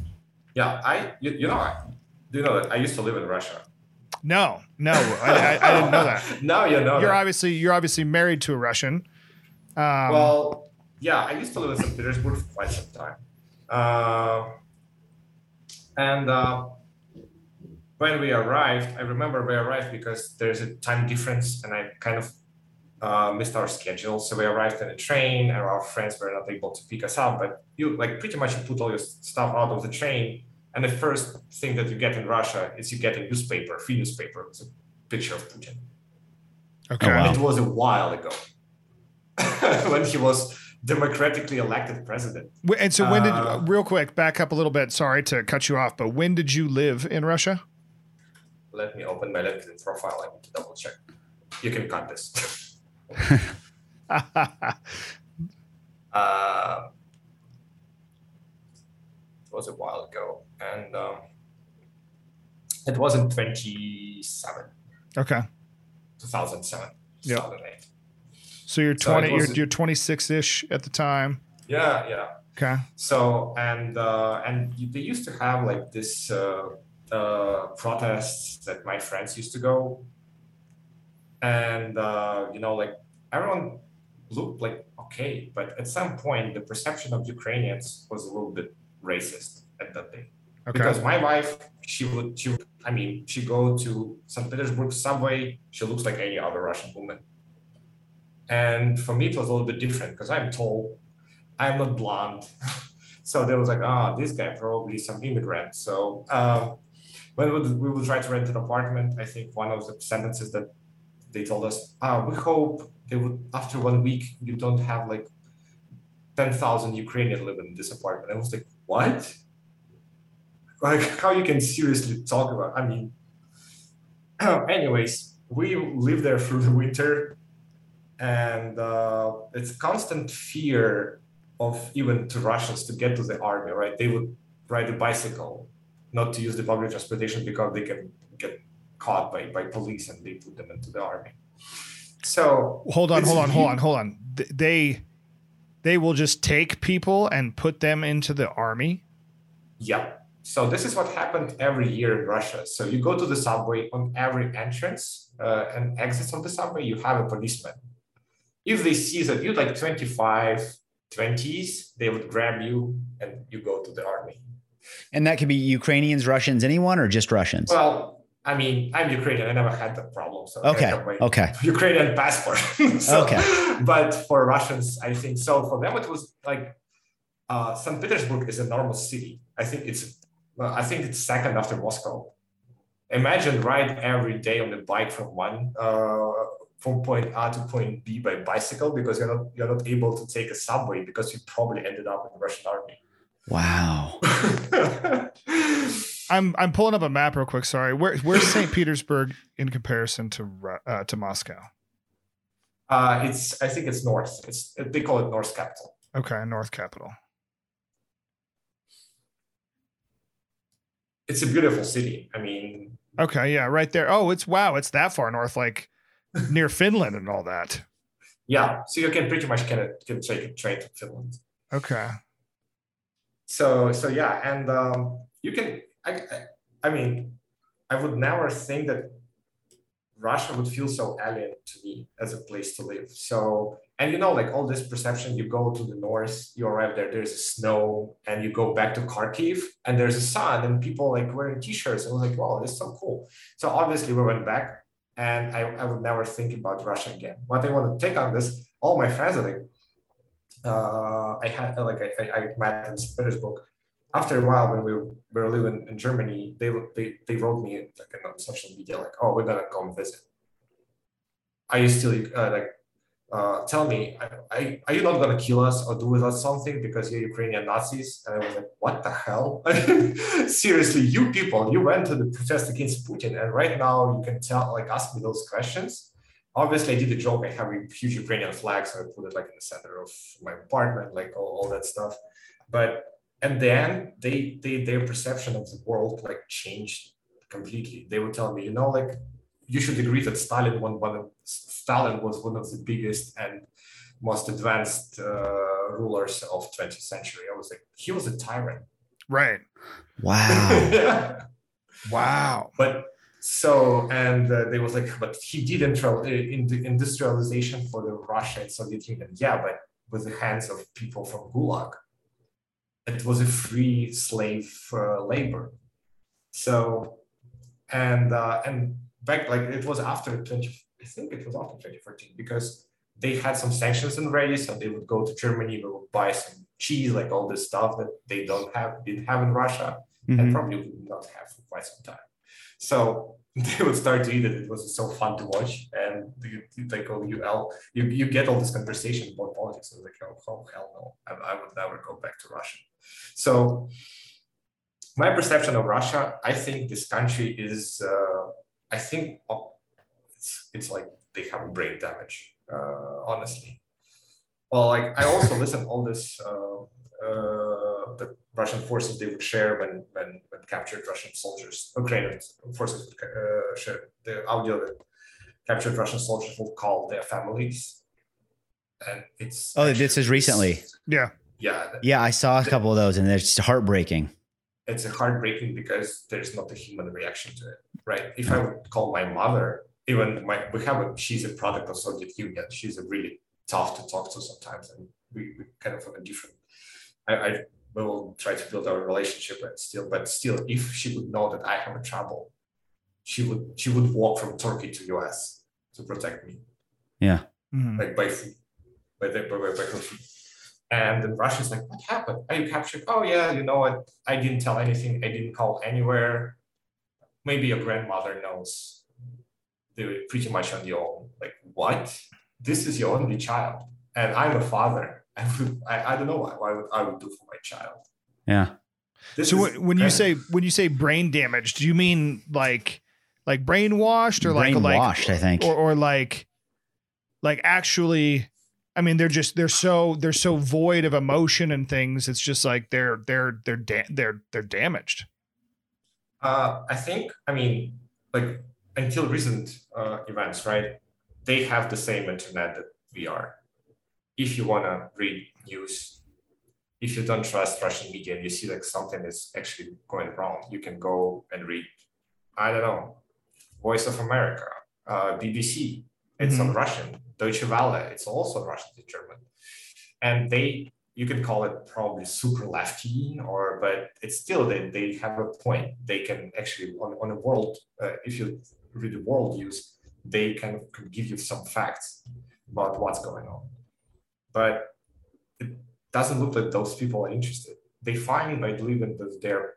yeah i you, you know I, do you know that i used to live in russia No, no, I, I, I didn't know that. no, you know You're that. obviously you're obviously married to a Russian. Um, well, yeah, I used to live in St. Petersburg for quite some time. Uh, and uh, when we arrived, I remember we arrived because there's a time difference and I kind of uh, missed our schedule. So we arrived in a train and our friends were not able to pick us up. But you like pretty much you put all your stuff out of the train. And the first thing that you get in Russia is you get a newspaper, free newspaper with a picture of Putin. okay. Oh, wow. It was a while ago when he was democratically elected president. And so when Uh, did real quick back up a little bit? Sorry to cut you off, but when did you live in Russia? Let me open my LinkedIn profile. I need to double check. You can cut this. uh, it was a while ago, and um, it was in 27, okay. 2007, Yep. 2008. So you're So 20, you're, you're 26 ish at the time. Yeah, yeah. Okay. So and uh, and they used to have like this uh, uh, protests that my friends used to go, and uh, you know like everyone looked like okay, but at some point the perception of Ukrainians was a little bit racist at that day Okay. because my wife she would she I mean she go to St. Petersburg subway she looks like any other Russian woman, and for me it was a little bit different because I'm tall, I'm not blonde. So they was like, ah, this guy probably some immigrant. So um, when we would, we would try to rent an apartment, I think one of the sentences that they told us, ah, we hope they would after one week you don't have like ten thousand Ukrainian living in this apartment. I was like, what? Like how you can seriously talk about? I mean, anyways, we lived there through the winter, and uh, it's constant fear of even to Russians to get to the army, right? They would ride a bicycle, not to use the public transportation because they can get caught by, by police and they put them into the army. So Hold on, hold on, hold on, hold on. They they will just take people and put them into the army. Yep. So this is what happened every year in Russia. So you go to the subway on every entrance uh, and exits of the subway, you have a policeman. If they see that you're like 25, 20s, they would grab you and you go to the army. And that could be Ukrainians, Russians, anyone, or just Russians? Well, I mean, I'm Ukrainian. I never had that problem. So okay. I have my Okay. Ukrainian passport. so, Okay. But for Russians, I think so. For them, it was like uh, St. Petersburg is a normal city. I think it's, well, I think it's second after Moscow. Imagine ride every day on the bike from one uh, from point A to point B by bicycle because you're not you're not able to take a subway because you probably ended up in the Russian army. Wow. I'm I'm pulling up a map real quick. Sorry, where where's St. Petersburg in comparison to uh, to Moscow? uh, it's I think it's north. It's they call it North capital. Okay, North Capital. It's a beautiful city. I mean, Okay, yeah, right there. Oh, it's wow, it's that far north, like near Finland and all that. yeah. So you can pretty much can can take a train to Finland. Okay. So so yeah, and um, you can. I, I I mean, I would never think that Russia would feel so alien to me as a place to live. So and you know, like all this perception, you go to the north, you arrive there, there's snow, and you go back to Kharkiv, and there's a sun, and people like wearing t-shirts. And I was like, wow, this is so cool. So obviously we went back, and I, I would never think about Russia again. What I want to take on this, all my friends are like, uh, I had like I, I, met in. Petersburg. After a while, when we were living in Germany, they they, they wrote me like on social media like, "Oh, we're gonna come visit." Are you still uh, like? Uh, tell me, I, are you not gonna kill us or do with us something because you're Ukrainian Nazis? And I was like, what the hell? Seriously, you people, you went to the protest against Putin, and right now you can tell, like, ask me those questions obviously I did a joke. I have a huge Ukrainian flag, so I put it like in the center of my apartment, like all, all that stuff. But and then they they their perception of the world like changed completely. They would tell me, you know, like you should agree that Stalin one one of Stalin was one of the biggest and most advanced uh, rulers of 20th century. I was like, he was a tyrant. Right. Wow. yeah. Wow. But so and uh, they was like, but he did intro, in the industrialization for the Russia and Soviet Union. Yeah, but with the hands of people from Gulag. It was a free slave uh, labor. So, and uh, and back like it was after 20, I think it was after 2014 because they had some sanctions in already. So they would go to Germany, they would buy some cheese, like all this stuff that they don't have, didn't have in Russia, and Mhm. probably would not have for quite some time. So they would start to eat it. It was so fun to watch, and you, like oh you L, you you get all this conversation about politics. I was like oh, oh hell no, I, I would never go back to Russia. So my perception of Russia, I think this country is, uh, I think it's, it's like they have brain damage, uh, honestly. Well, like I also listen all this uh, uh, the Russian forces they would share when when, when captured Russian soldiers, Ukrainian forces would uh, share the audio that captured Russian soldiers would call their families, and it's Oh, actually- this is recently. Yeah. Yeah Yeah, I saw a couple of those, and they're just heartbreaking. it's heartbreaking because there's not a human reaction to it, right? If I would call my mother, even my we have a she's a product of Soviet Union. She's a really tough to talk to sometimes, and we, we kind of have a different. I, I will try to build our relationship, but still, but still, if she would know that I have a trouble, she would she would walk from Turkey to US to protect me Yeah. Mhm. like by food, by the by, by, by her food. And then Russia's like, what happened? Are you captured? Oh yeah, you know what? I didn't tell anything. I didn't call anywhere. Maybe your grandmother knows. They were pretty much on your own. Like, what? This is your only child. And I'm a father. I would I, I don't know what, what I would I would do for my child. Yeah. This So is when, when you kind- say when you say brain damage, do you mean like like brainwashed or like like Brainwashed, I think. or or like like actually I mean they're just they're so they're so void of emotion and things. It's just like they're they're they're da- they're they're damaged. Uh, I think, I mean, like until recent uh, events, right? They have the same internet that we are. If you want to read news. If you don't trust Russian media and you see like something is actually going wrong, you can go and read, I don't know, Voice of America, uh, BBC. It's on Russian. Deutsche Welle. It's also Russian to German, and they you can call it probably super lefty or but it's still they, they have a point they can actually on, on a world uh, if you read the world news they can, can give you some facts about what's going on but it doesn't look like those people are interested they find i believe in the, their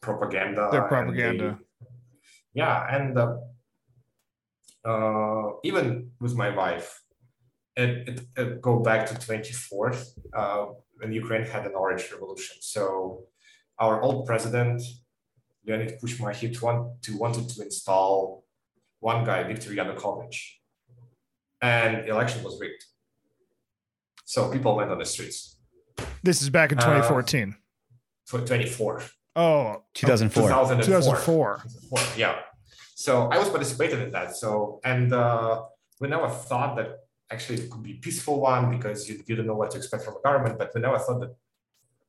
propaganda Their and propaganda. they- yeah and uh, uh, even with my wife it, it, it go back to 24th uh, when Ukraine had an orange revolution. So our old president, Leonid Kuchma, he want, to, wanted to install one guy, Viktor Yanukovych, and the election was rigged. So people went on the streets This is back in Uh, 2014. for 24. oh, 2004. 2004. 2004. Well, yeah. So I was participating in that. So and uh, we never thought that actually it could be peaceful one because you, don't know what to expect from a government. But we never thought that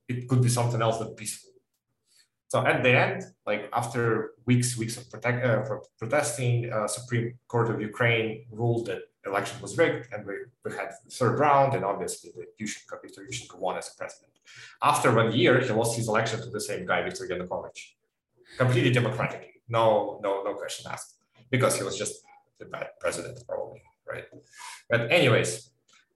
it could be something else than peaceful. So at the end, like after weeks, weeks of protect, uh, protesting, uh, Supreme Court of Ukraine ruled that election was rigged, and we, we had the third round, and obviously the Yushchenko, Viktor Yushchenko won as a president. After one year, he lost his election to the same guy, Viktor Yanukovych, completely democratically, no, no, no question asked, because he was just the bad president, probably, right? But anyways,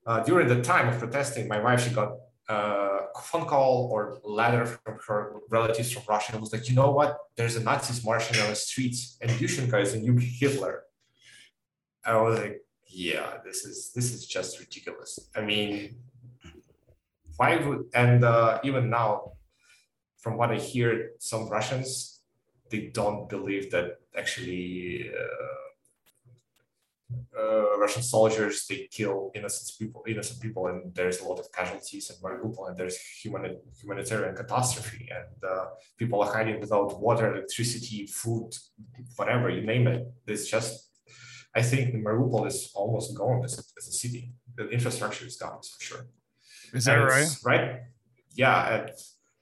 uh, during the time of protesting, my wife she got uh, a phone call or letter from her relatives from Russia. It was like, you know what? There's a Nazis marching on the streets, and Yushchenko is a new Hitler. I was like, yeah, this is this is just ridiculous. I mean, why would and uh, even now, from what I hear, some Russians they don't believe that actually. Uh, uh, Russian soldiers they kill innocent people, innocent people, and there's a lot of casualties in Mariupol, and there's human, humanitarian catastrophe, and uh, people are hiding without water, electricity, food, whatever you name it. It's just, I think Mariupol is almost gone as a, as a city. The infrastructure is gone for sure. Is that And right? Right. Yeah. And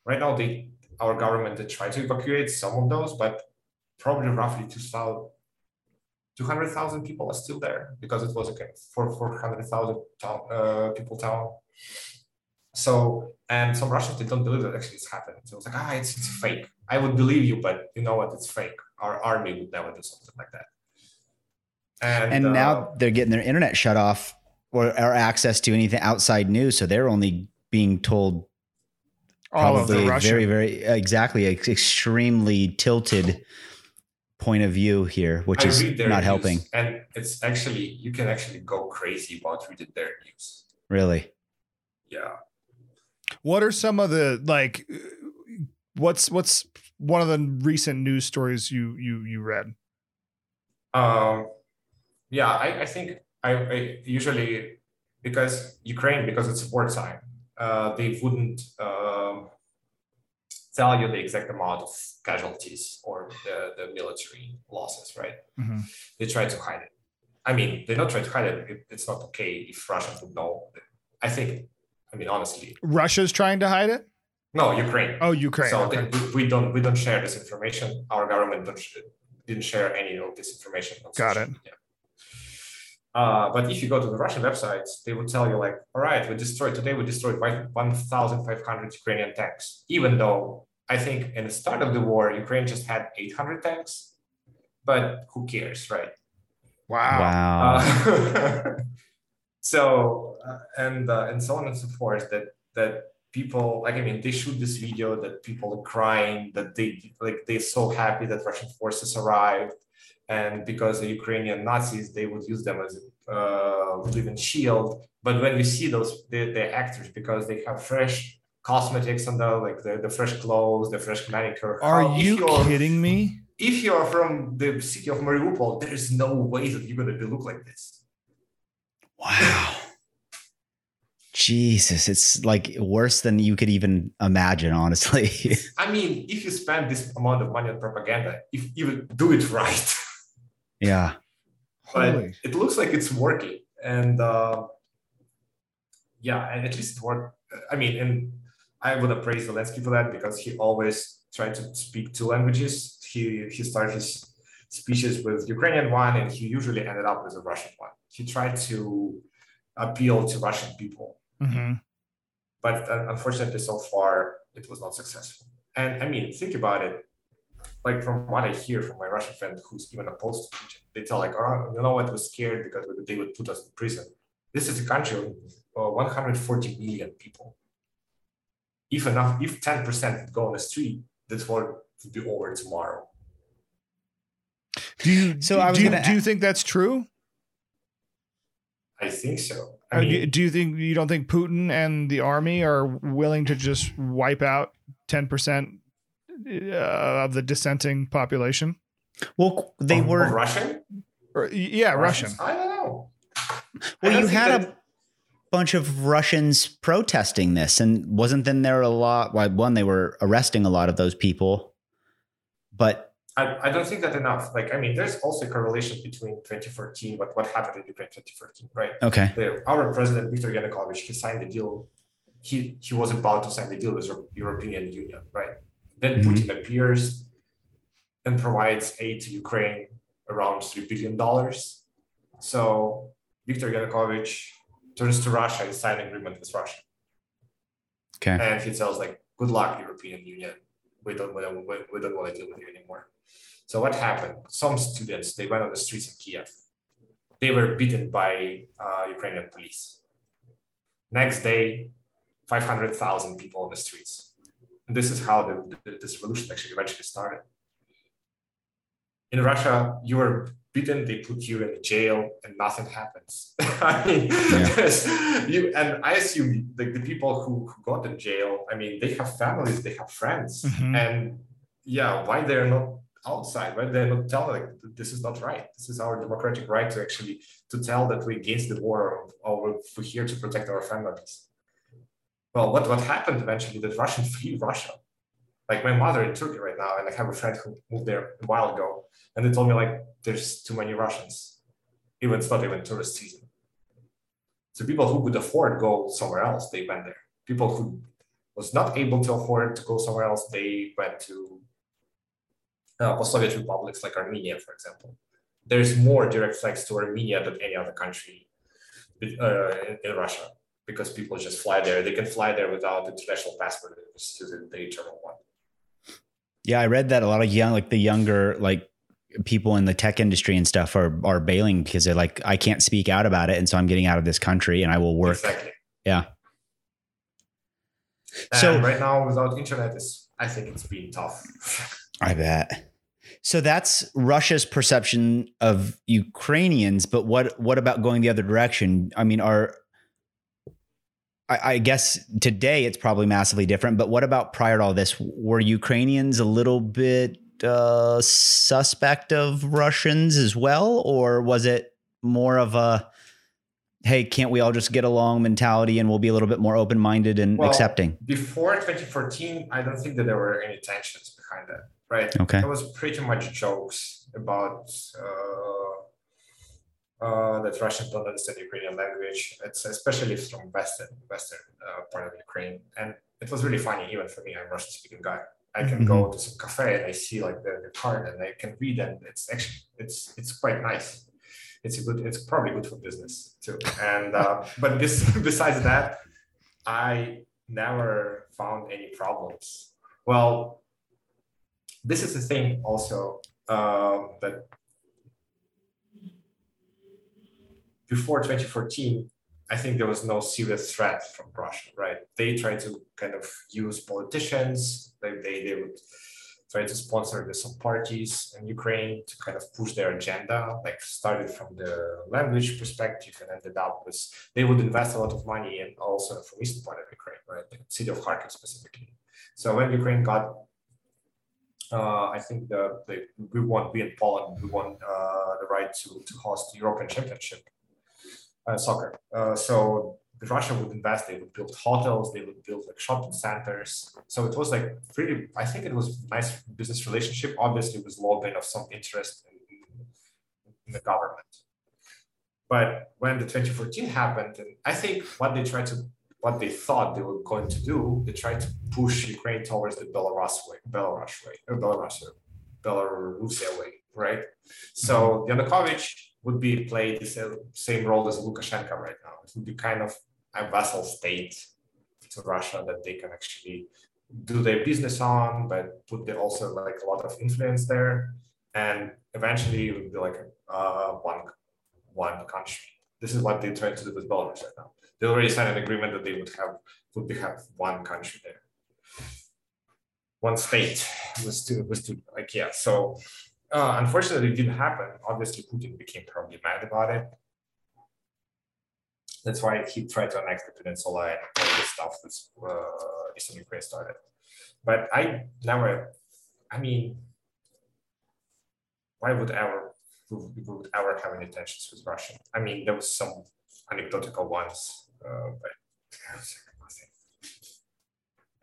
right now, they our government they try to evacuate some of those, but probably roughly 2,000 200,000 people are still there because it was a for 400,000 uh, people town. So, and some Russians, they don't believe that actually it's happening. So it's like, ah, it's, it's fake. I would believe you, but you know what? It's fake. Our army would never do something like that. And, and uh, now they're getting their internet shut off or, or access to anything outside news. So they're only being told All of the probably very, very exactly extremely tilted point of view here, which I is read their not news, helping. And it's actually, you can actually go crazy about reading their news. Really. Yeah. What are some of the like? uh, What's what's one of the recent news stories you you you read? Um, yeah, I, I think I, I usually because Ukraine because it's wartime, uh, they wouldn't um, tell you the exact amount of casualties or the, the military losses, right? Mhm. They try to hide it. I mean, they don't try to hide it. it. It's not okay if Russia would know. I think. I mean, honestly, Russia's trying to hide it. no, Ukraine. Oh, Ukraine. So okay. they- we, don't we don't share this information. Our government don't sh- didn't share any of this information. Got social it. Uh, but if you go to the Russian websites, they will tell you like, all right, we destroyed today. We destroyed 1,500 Ukrainian tanks. Even though I think in the start of the war, Ukraine just had 800 tanks. But who cares, right? wow. Wow. Uh, so uh, and uh, and so on and so forth that that people like i mean they shoot this video that people are crying that they like they're so happy that russian forces arrived and because the ukrainian nazis they would use them as a uh, living shield but when we see those the, the actors because they have fresh cosmetics on the like the, the fresh clothes the fresh manicure Are how- you kidding me? if you're from the city of mariupol there's no way that you're going to look like this Wow. Jesus, it's like worse than you could even imagine, honestly. I mean, if you spend this amount of money on propaganda, if you do it right, yeah. but Holy. it looks like it's working, and uh, yeah, and at least it worked. I mean, and I would praise Zelensky for that because he always tried to speak two languages. He he started his speeches with Ukrainian one, and he usually ended up with a Russian one. He tried to appeal to Russian people, hmm but uh, unfortunately, so far it was not successful. And I mean, think about it. Like from what I hear from my Russian friend who's even opposed to Putin, they tell like, oh, you know what, we're scared because they would put us in prison. This is a country of uh, 140 million people. If enough, if 10% would go on the street, this war would be over tomorrow. Do you So do, I was do you, gonna do you think that's true? I think so. I Or do, you, do you think you don't think Putin and the army are willing to just wipe out ten percent uh, of the dissenting population? Well, they of- of were. Russian. Or yeah, Russian. I don't know. Well, you had that- a bunch of Russians protesting this, and wasn't then there a lot? Well, one, they were arresting a lot of those people, but I, I don't think that enough. Like, I mean, there's also a correlation between 2014, what, what happened in Ukraine 2014, right? okay, The, our president, Viktor Yanukovych, he signed the deal. He, he was about to sign the deal with the European Union, right? Then Mhm. Putin appears and provides aid to Ukraine around $3 billion. So Viktor Yanukovych turns to Russia and signs an agreement with Russia. okay, And he tells like, good luck, European Union. We don't, we don't, we don't want to deal with you anymore. So what happened? Some students, they went on the streets in Kiev. They were beaten by uh, Ukrainian police. Next day, 500,000 people on the streets. This is how the, the, this revolution actually eventually started. In Russia, you were beaten, they put you in jail, and nothing happens. I mean, Yeah. you and I assume the, the people who, who got in jail, I mean, they have families, they have friends, Mhm. and yeah, why they're not outside? Why they're not telling like this is not right? This is our democratic right to actually to tell that we're against the war or, or we're here to protect our families. Well, what what happened eventually? That Russians flee Russia. Like my mother in Turkey right now, and I have a friend who moved there a while ago, and they told me like there's too many Russians. Even it's not even tourist season. So people who could afford go somewhere else, they went there. People who was not able to afford to go somewhere else, they went to uh, post-Soviet republics like Armenia, for example. There's more direct flights to Armenia than any other country uh, in, in Russia because people just fly there. They can fly there without international passport. They just use the internal one. yeah. I read that a lot of young, like the younger, like people in the tech industry and stuff are are bailing because they're like, I can't speak out about it, and so I'm getting out of this country, and I will work. Exactly. Yeah. And So- right now, without internet, is I think it's been tough. I bet. So that's Russia's perception of Ukrainians, but what what about going the other direction? I mean, are I, I guess today it's probably massively different, but what about prior to all this? Were Ukrainians a little bit uh, suspect of Russians as well, or was it more of a hey, can't we all just get along mentality and we'll be a little bit more open minded and Well, accepting? Before 2014, I don't think that there were any tensions behind that, right? Okay. There was pretty much jokes about uh, uh, that Russians don't understand Ukrainian language. It's especially from western western uh, part of Ukraine, and it was really funny even for me. I'm a Russian speaking guy. I can go to some cafe and I see like the, the card and I can read and it's actually it's it's quite nice. It's a good. It's probably good for business too. And uh, but this, besides that, I never found any problems. Well, this is the thing also um, that before 2014, I think there was no serious threat from Russia, right? They tried to kind of use politicians, they, they, they would try to sponsor the, some parties in Ukraine to kind of push their agenda, like started from the language perspective and ended up with, they would invest a lot of money and also from eastern part of Ukraine, right? The city of Kharkiv specifically. So when Ukraine got uh, I think the, the we won we in Poland we won uh, the right to to host the European Championship soccer. Uh, so Russia would invest. They would build hotels. They would build like shopping centers. So it was like pretty. I think it was nice business relationship. Obviously, with lobbying of some interest in, in the government. But when the 2014 happened, and I think what they tried to what they thought they were going to do, they tried to push Ukraine towards the Belarus way, Belarus way, or Belarus, Belarusia way, right? So Yanukovych would be played the same role as Lukashenko right now. It would be kind of a vassal state to Russia that they can actually do their business on, but put the, also like a lot of influence there, and eventually it would be like uh, one one country. This is what they're trying to do with Belarus right now. They already signed an agreement that they would have would be have one country there, one state was to was to like yeah. So uh, unfortunately, it didn't happen. Obviously, Putin became probably mad about it. That's why he tried to annex the peninsula and all this stuff that's uh, Eastern Ukraine started. But I never, I mean, why would ever we would ever have any tensions with Russia? I mean, there was some anecdotal ones, uh, but nothing.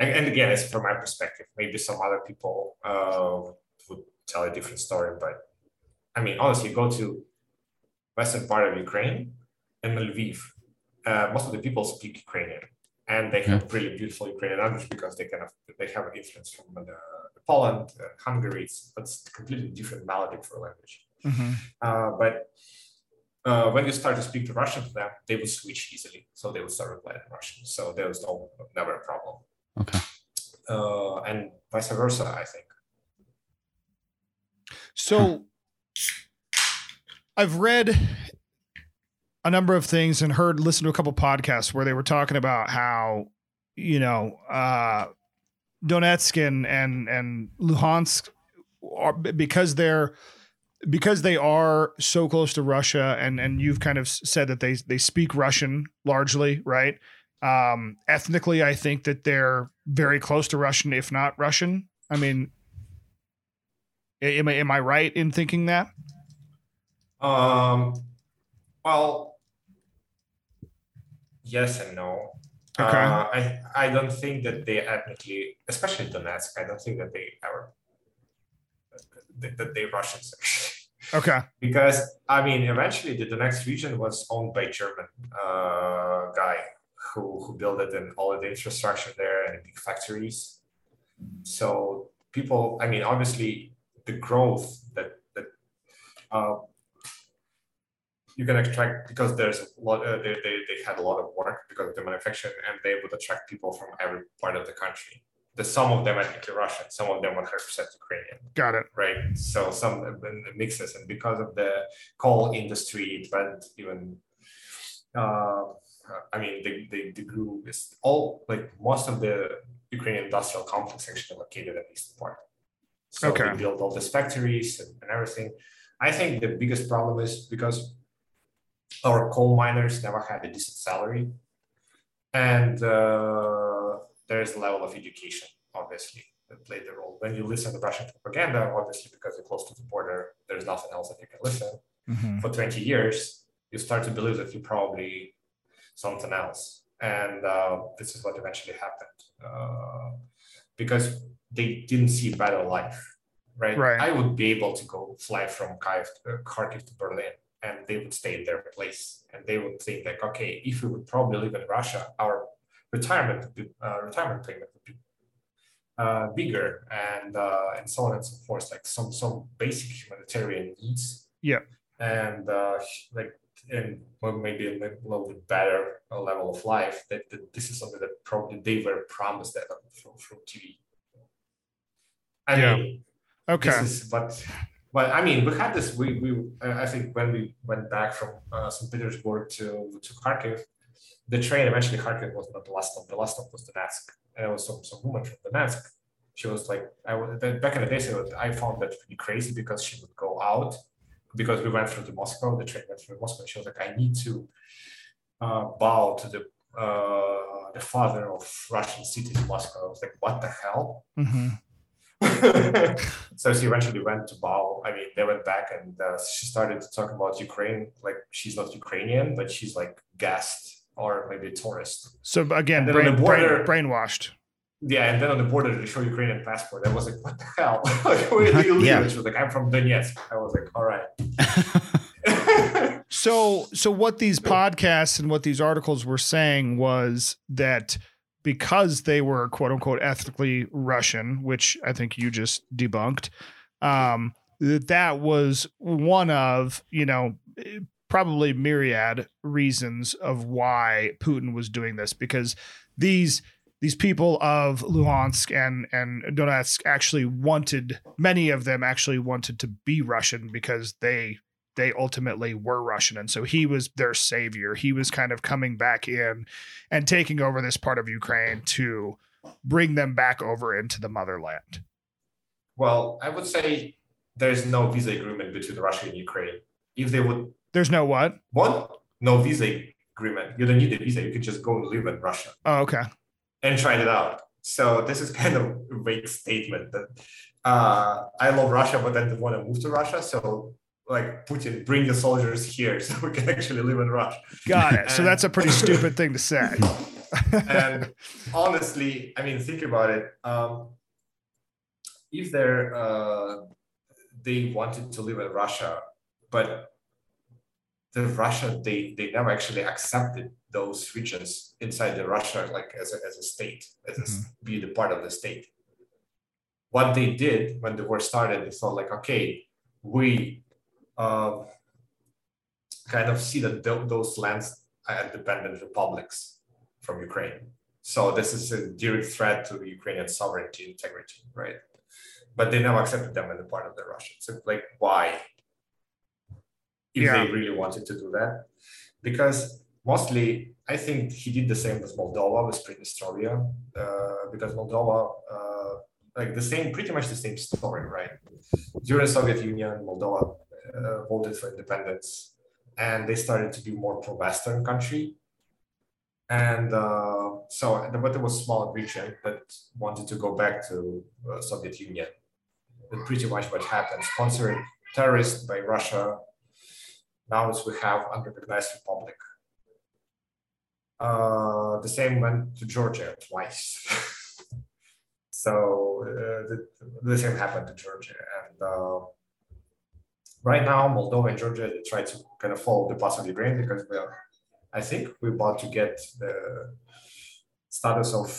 And, and, again, it's from my perspective. Maybe some other people uh, tell a different story, but I mean, honestly, go to western part of Ukraine and Lviv. Uh, most of the people speak Ukrainian, and they have yeah. really beautiful Ukrainian language because they kind of they have an influence from the, Poland, uh, Hungary. It's, it's completely different melody for language. Mm-hmm. Uh, but uh, when you start to speak to Russian to them, they will switch easily. So they will start replying in Russian. So there was no never a problem. Okay. Uh, and vice versa, I think. So I've read a number of things and heard listened to a couple podcasts where they were talking about how you know uh, Donetsk and and and Luhansk are because they're because they are so close to Russia and and you've kind of said that they they speak Russian largely, right? Um, ethnically, I think that they're very close to Russian, if not Russian. I mean, am I am I right in thinking that? Um, well, yes and no. Okay. Uh, I I don't think that they ethnically, especially Donetsk, I don't think that they are that, that they Russians. Okay. Because I mean, eventually the Donetsk region was owned by German uh, guy who who built it and all of the infrastructure there and big factories. So people, I mean, obviously the growth that that uh, you can extract because there's a lot uh, they, they, they had a lot of work because of the manufacturing and they would attract people from every part of the country. The some of them ethnically russian some of them 100% ukrainian. Got it. right? So some mixes and because of the coal industry it went even uh, i mean they, they, they grew is all like most of the ukrainian industrial complex actually located at eastern part so Okay. they built all these factories and, and everything. I think the biggest problem is because our coal miners never had a decent salary. And uh, there's a level of education obviously that played the role. When you listen to russian propaganda obviously because you're close to the border there's nothing else that you can listen. Mhm. for 20 years you start to believe that you're probably something else. And uh, this is what eventually happened. Uh, because they didn't see better life right? Right. i would be able to go fly from Kyiv, uh, kharkiv to berlin and they would stay in their place and they would think like okay if we would probably live in russia our retirement would be, uh, retirement payment would be uh, bigger and uh, and so on and so forth like some some basic humanitarian needs Yeah. and uh, like and well, maybe a little bit better uh, level of life that, that this is something that probably they were promised that from, from tv i Yeah. mean Okay. this is but but I mean we had this we we I think when we went back from uh, St. Petersburg to to Kharkiv, the train eventually Kharkiv was not the last stop. The last stop was Donetsk, and it was some some woman from Donetsk. She was like I was back in the days. was- I found that pretty crazy because she would go out because we went through to Moscow. The train went through Moscow. She was like, I need to uh, bow to the uh, the father of Russian cities, Moscow. I was like, what the hell? Mhm. so she eventually went to bow. I mean, they went back and uh, she started to talk about Ukraine. Like she's not Ukrainian, but she's like guest or maybe a tourist. So again, brain, the border- brain, brainwashed. Yeah, and then on the border they show Ukrainian passport. I was like, what the hell? like, where do you live? Yeah. She was like, I'm from Donetsk. I was like, all right. So, so what these podcasts and what these articles were saying was that because they were quote unquote ethnically Russian, which I think you just debunked, um, that that was one of you know probably myriad reasons of why Putin was doing this because these these people of Luhansk and and Donetsk actually wanted many of them actually wanted to be Russian because they they ultimately were Russian and so he was their savior. He was kind of coming back in and taking over this part of Ukraine to bring them back over into the motherland. Well, I would say there's no visa agreement between Russia and Ukraine. If they would There's no what? What? no visa agreement, you don't need a visa. You could just go and live in Russia. Oh, okay. and tried it out. So this is kind of a vague statement that uh, I love Russia, but I don't want to move to Russia. So like Putin, bring the soldiers here so we can actually live in Russia. Got it. So that's a pretty stupid thing to say. And honestly, I mean, think about it. Um, if they're uh, they wanted to live in Russia, but the Russia they they never actually accepted those regions inside the Russia like as a, as a state, as a, s- be the part of the state. What they did when the war started, they thought like, okay, we um, kind of see that tho- those lands are independent republics from Ukraine. So this is a direct threat to the Ukrainian sovereignty integrity, right? But they never accepted them as a part of the Russians. So like, why? If Yeah. they really wanted to do that, because mostly I think he did the same with Moldova, with Pridnestrovia, uh, because Moldova, uh, like the same, pretty much the same story, right? During Soviet Union, Moldova uh, voted for independence, and they started to be more pro-Western country. And uh, so, but it was small region that wanted to go back to uh, Soviet Union. And pretty much what happened, sponsored terrorists by Russia. Now as we have unrecognized republic. Uh, the same went to Georgia twice. so uh, the, the same happened to Georgia. And uh, right now, Moldova and Georgia they try to kind of follow the path of Ukraine because we are, I think, we're about to get the status of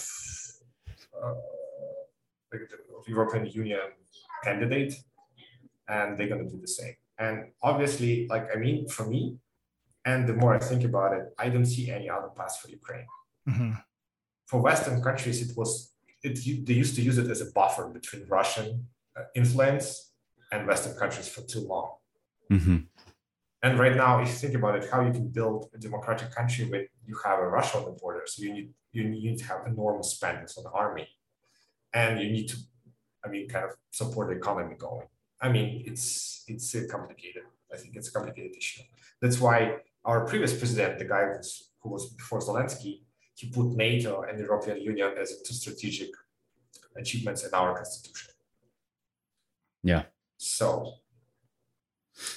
uh, like the of European Union candidate, and they're going to do the same. And obviously, like I mean, for me, and the more I think about it, I don't see any other path for Ukraine. Mhm. For Western countries, it was it they used to use it as a buffer between Russian uh, influence and Western countries for too long. hmm And right now, if you think about it, how you can build a democratic country when you have a Russia on the border, so you need you need to have enormous spendings on the army, and you need to, I mean, kind of support the economy going. I mean, it's it's complicated. I think it's a complicated issue. That's why our previous president, the guy who's, who was before Zelensky, he put NATO and the European Union as two strategic achievements in our constitution. Yeah. So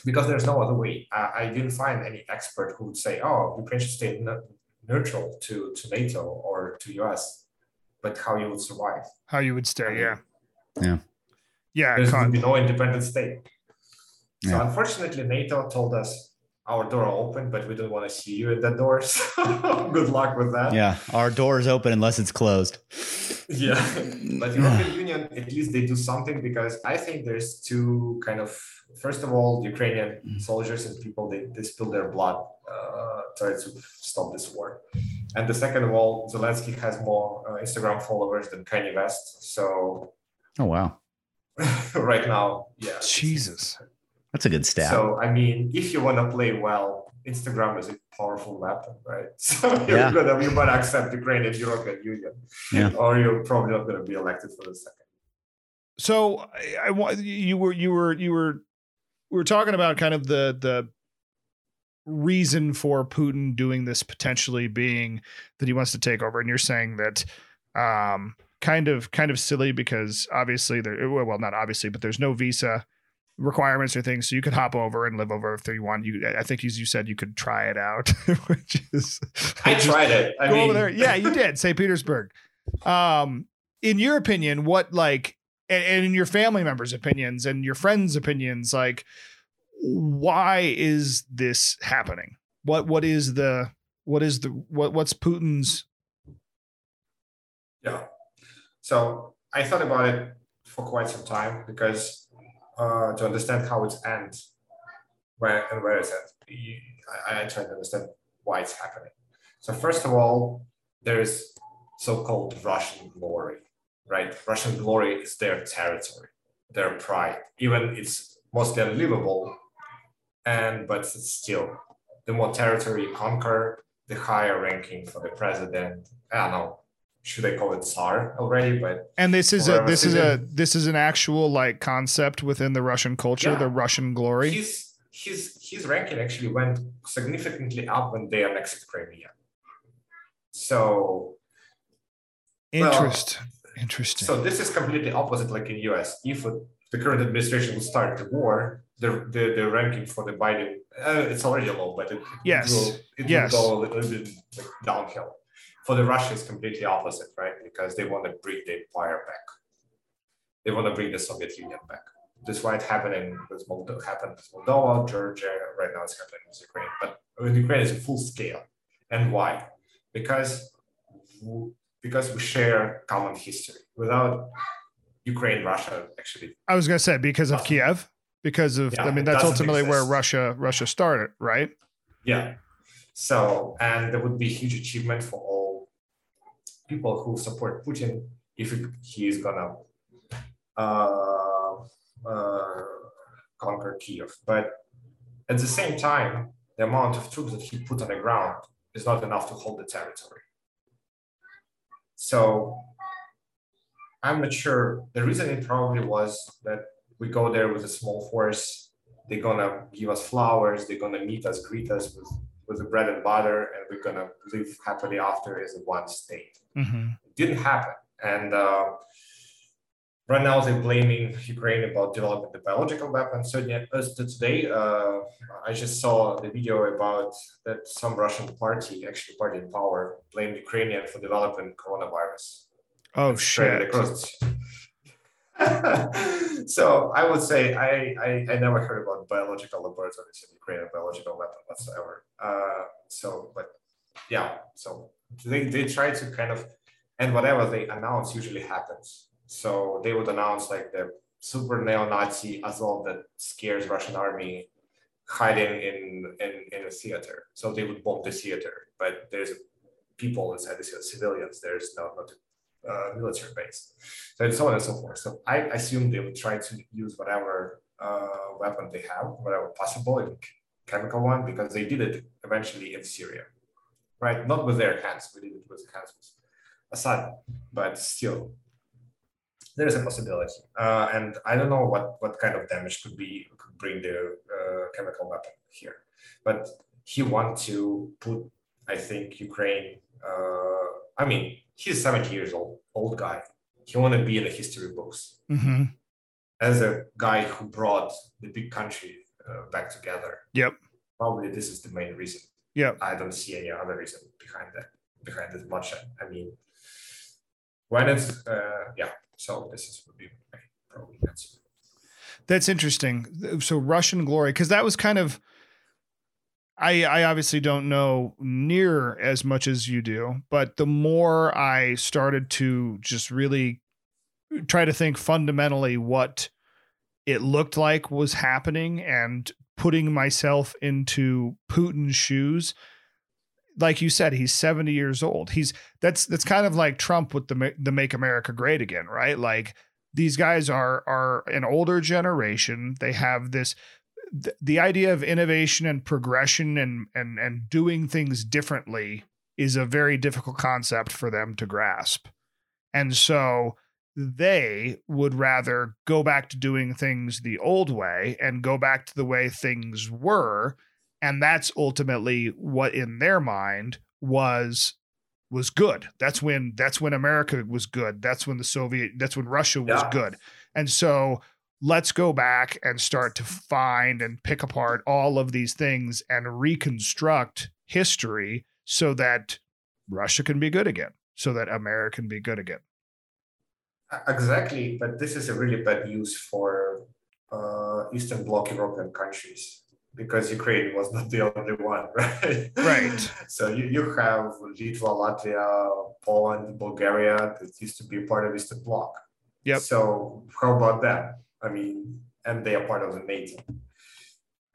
because there's no other way. I, I didn't find any expert who would say, "Oh, Ukraine should stay ne- neutral to to NATO or to US," but how you would survive. How you would stay, yeah. Yeah. Yeah. There's con- would be no independent state. So Yeah. unfortunately, NATO told us our door open, but we don't want to see you at the door. So good luck with that. Yeah. Our door is open unless it's closed. Yeah, but European Union at least they do something because I think there's two kind of first of all the Ukrainian soldiers and people they, they spill their blood uh, try to stop this war, and the second of all Zelensky has more uh, Instagram followers than Kanye West, so Oh wow. right now yeah Jesus. That's a good stat. So I mean, if you want to play well, Instagram is a powerful weapon, right? So you're Yeah. gonna you might accept Ukraine and European Union, Yeah. or you're probably not gonna be elected for the second. so I, I you were you were you were we were talking about kind of the the reason for Putin doing this potentially being that he wants to take over, and you're saying that um kind of kind of silly because obviously there well not obviously but there's no visa requirements or things so you could hop over and live over if you want you I think as you said you could try it out which is I tried it. I go mean, over there. Yeah, you did. St. Petersburg. Um, in your opinion, what like, and, and in your family members' opinions and your friends' opinions, like, why is this happening? What what is the what is the what what's Putin's Yeah. So I thought about it for quite some time because uh, to understand how it ends, where and where it you- I, I try to understand why it's happening. So first of all, there is so-called Russian glory, right? Russian glory is their territory, their pride. Even it's mostly unlivable, and but still, the more territory you conquer, the higher ranking for the president. I don't know, should I call it Tsar already? But and this is a this is a this is an actual like concept within the Russian culture, Yeah. the Russian glory. his his his ranking actually went significantly up when they annexed Crimea. So well, Interest. Interesting. so this is completely opposite like in US. If it- the current administration would start the war, the the, the ranking for the Biden uh, it's already low, but it, it Yes. will, it Yes. will go a little bit like, downhill. For the Russia, it's completely opposite, right? Because they want to bring the empire back. They want to bring the Soviet Union back. This is why it's happening with Moldova, happened with Moldova, Georgia. Right now, it's happening with Ukraine. But with Ukraine, it's full scale. And why? Because because we share common history. Without Ukraine, Russia actually I was gonna say because of Kiev, because of Yeah, I mean that's ultimately where. Russia Russia started, right? Yeah. So, and there would be a huge achievement for all people who support Putin if he is gonna uh, uh, conquer Kiev. But at the same time, the amount of troops that he put on the ground is not enough to hold the territory. So, I'm not sure. The reason it probably was that we go there with a small force. They're gonna give us flowers. They're gonna meet us, greet us with with the bread and butter, and we're gonna live happily after as a one state. Mm-hmm. It didn't happen, and uh, right now they're blaming Ukraine about developing the biological weapons. So yeah, as to today, uh, I just saw the video about that some Russian party, actually party in power, blamed Ukrainian for developing coronavirus Oh and spread it shit. across. so I would say I, I I never heard about biological laboratories in Ukraine biological weapon whatsoever. Uh, so, but yeah, so they they try to kind of and whatever they announce usually happens. So they would announce like the super neo-Nazi Azov that scares Russian army hiding in in in a theater. So they would bomb the theater, but there's people inside the civilians. There's no not uh, military base. So and so on and so forth. So I assume they would try to use whatever uh, weapon they have, whatever possible, chemical one, because they did it eventually in Syria, right? Not with their hands, we did it with the hands of Assad, but still, there is a possibility. Uh, and I don't know what what kind of damage could be could bring the uh, chemical weapon here, but he want to put, I think, Ukraine. Uh, I mean, he's 70 years old, old guy. He want to be in the history books Mm-hmm. as a guy who brought the big country uh, back together. Yep. Probably this is the main reason. Yeah. I don't see any other reason behind that. Behind this much. I mean, when it's uh, yeah. So this is would be probably answer. That's interesting. So Russian glory, because that was kind of I I obviously don't know near as much as you do, but the more I started to just really try to think fundamentally what it looked like was happening and putting myself into Putin's shoes. Like you said, he's 70 years old. He's that's that's kind of like Trump with the the Make America Great Again, right? Like these guys are are an older generation. They have this th- the idea of innovation and progression and and and doing things differently is a very difficult concept for them to grasp. And so they would rather go back to doing things the old way and go back to the way things were and that's ultimately what in their mind was was good that's when that's when america was good that's when the soviet that's when russia was Yeah. good and so let's go back and start to find and pick apart all of these things and reconstruct history so that russia can be good again so that america can be good again Uh, Exactly, but this is a really bad news for uh, Eastern Bloc European countries because Ukraine was not the only one, right? Right. so you, you have Litva, Latvia, Poland, Bulgaria that used to be part of Eastern Bloc. Yep. So how about that? I mean, and they are part of the NATO.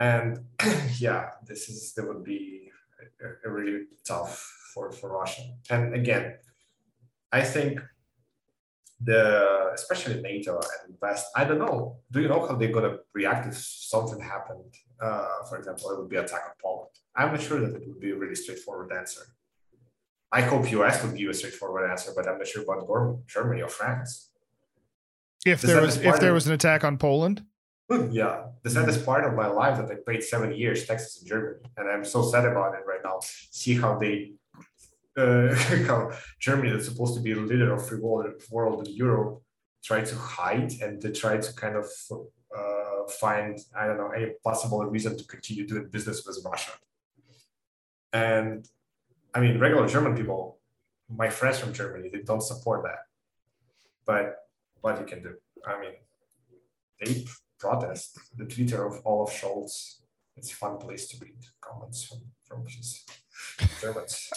And yeah, this is that would be a, a really tough for for Russia. And again, I think the especially NATO and West. I don't know. Do you know how they're gonna react if something happened? Uh, for example, it would be attack on Poland. I'm not sure that it would be a really straightforward answer. I hope US would give a straightforward answer, but I'm not sure about Germany or France. If there was if there was an attack on Poland, yeah, the saddest part of my life that I played seven years Texas and Germany, and I'm so sad about it right now. See how they, uh, how Germany, that's supposed to be the leader of free world, world in Europe, try to hide and to try to kind of uh, find I don't know any possible reason to continue doing business with Russia. And I mean, regular German people, my friends from Germany, they don't support that. But what you can do? I mean, they protest. The Twitter of Olaf Scholz. It's a fun place to read comments from from his Germans.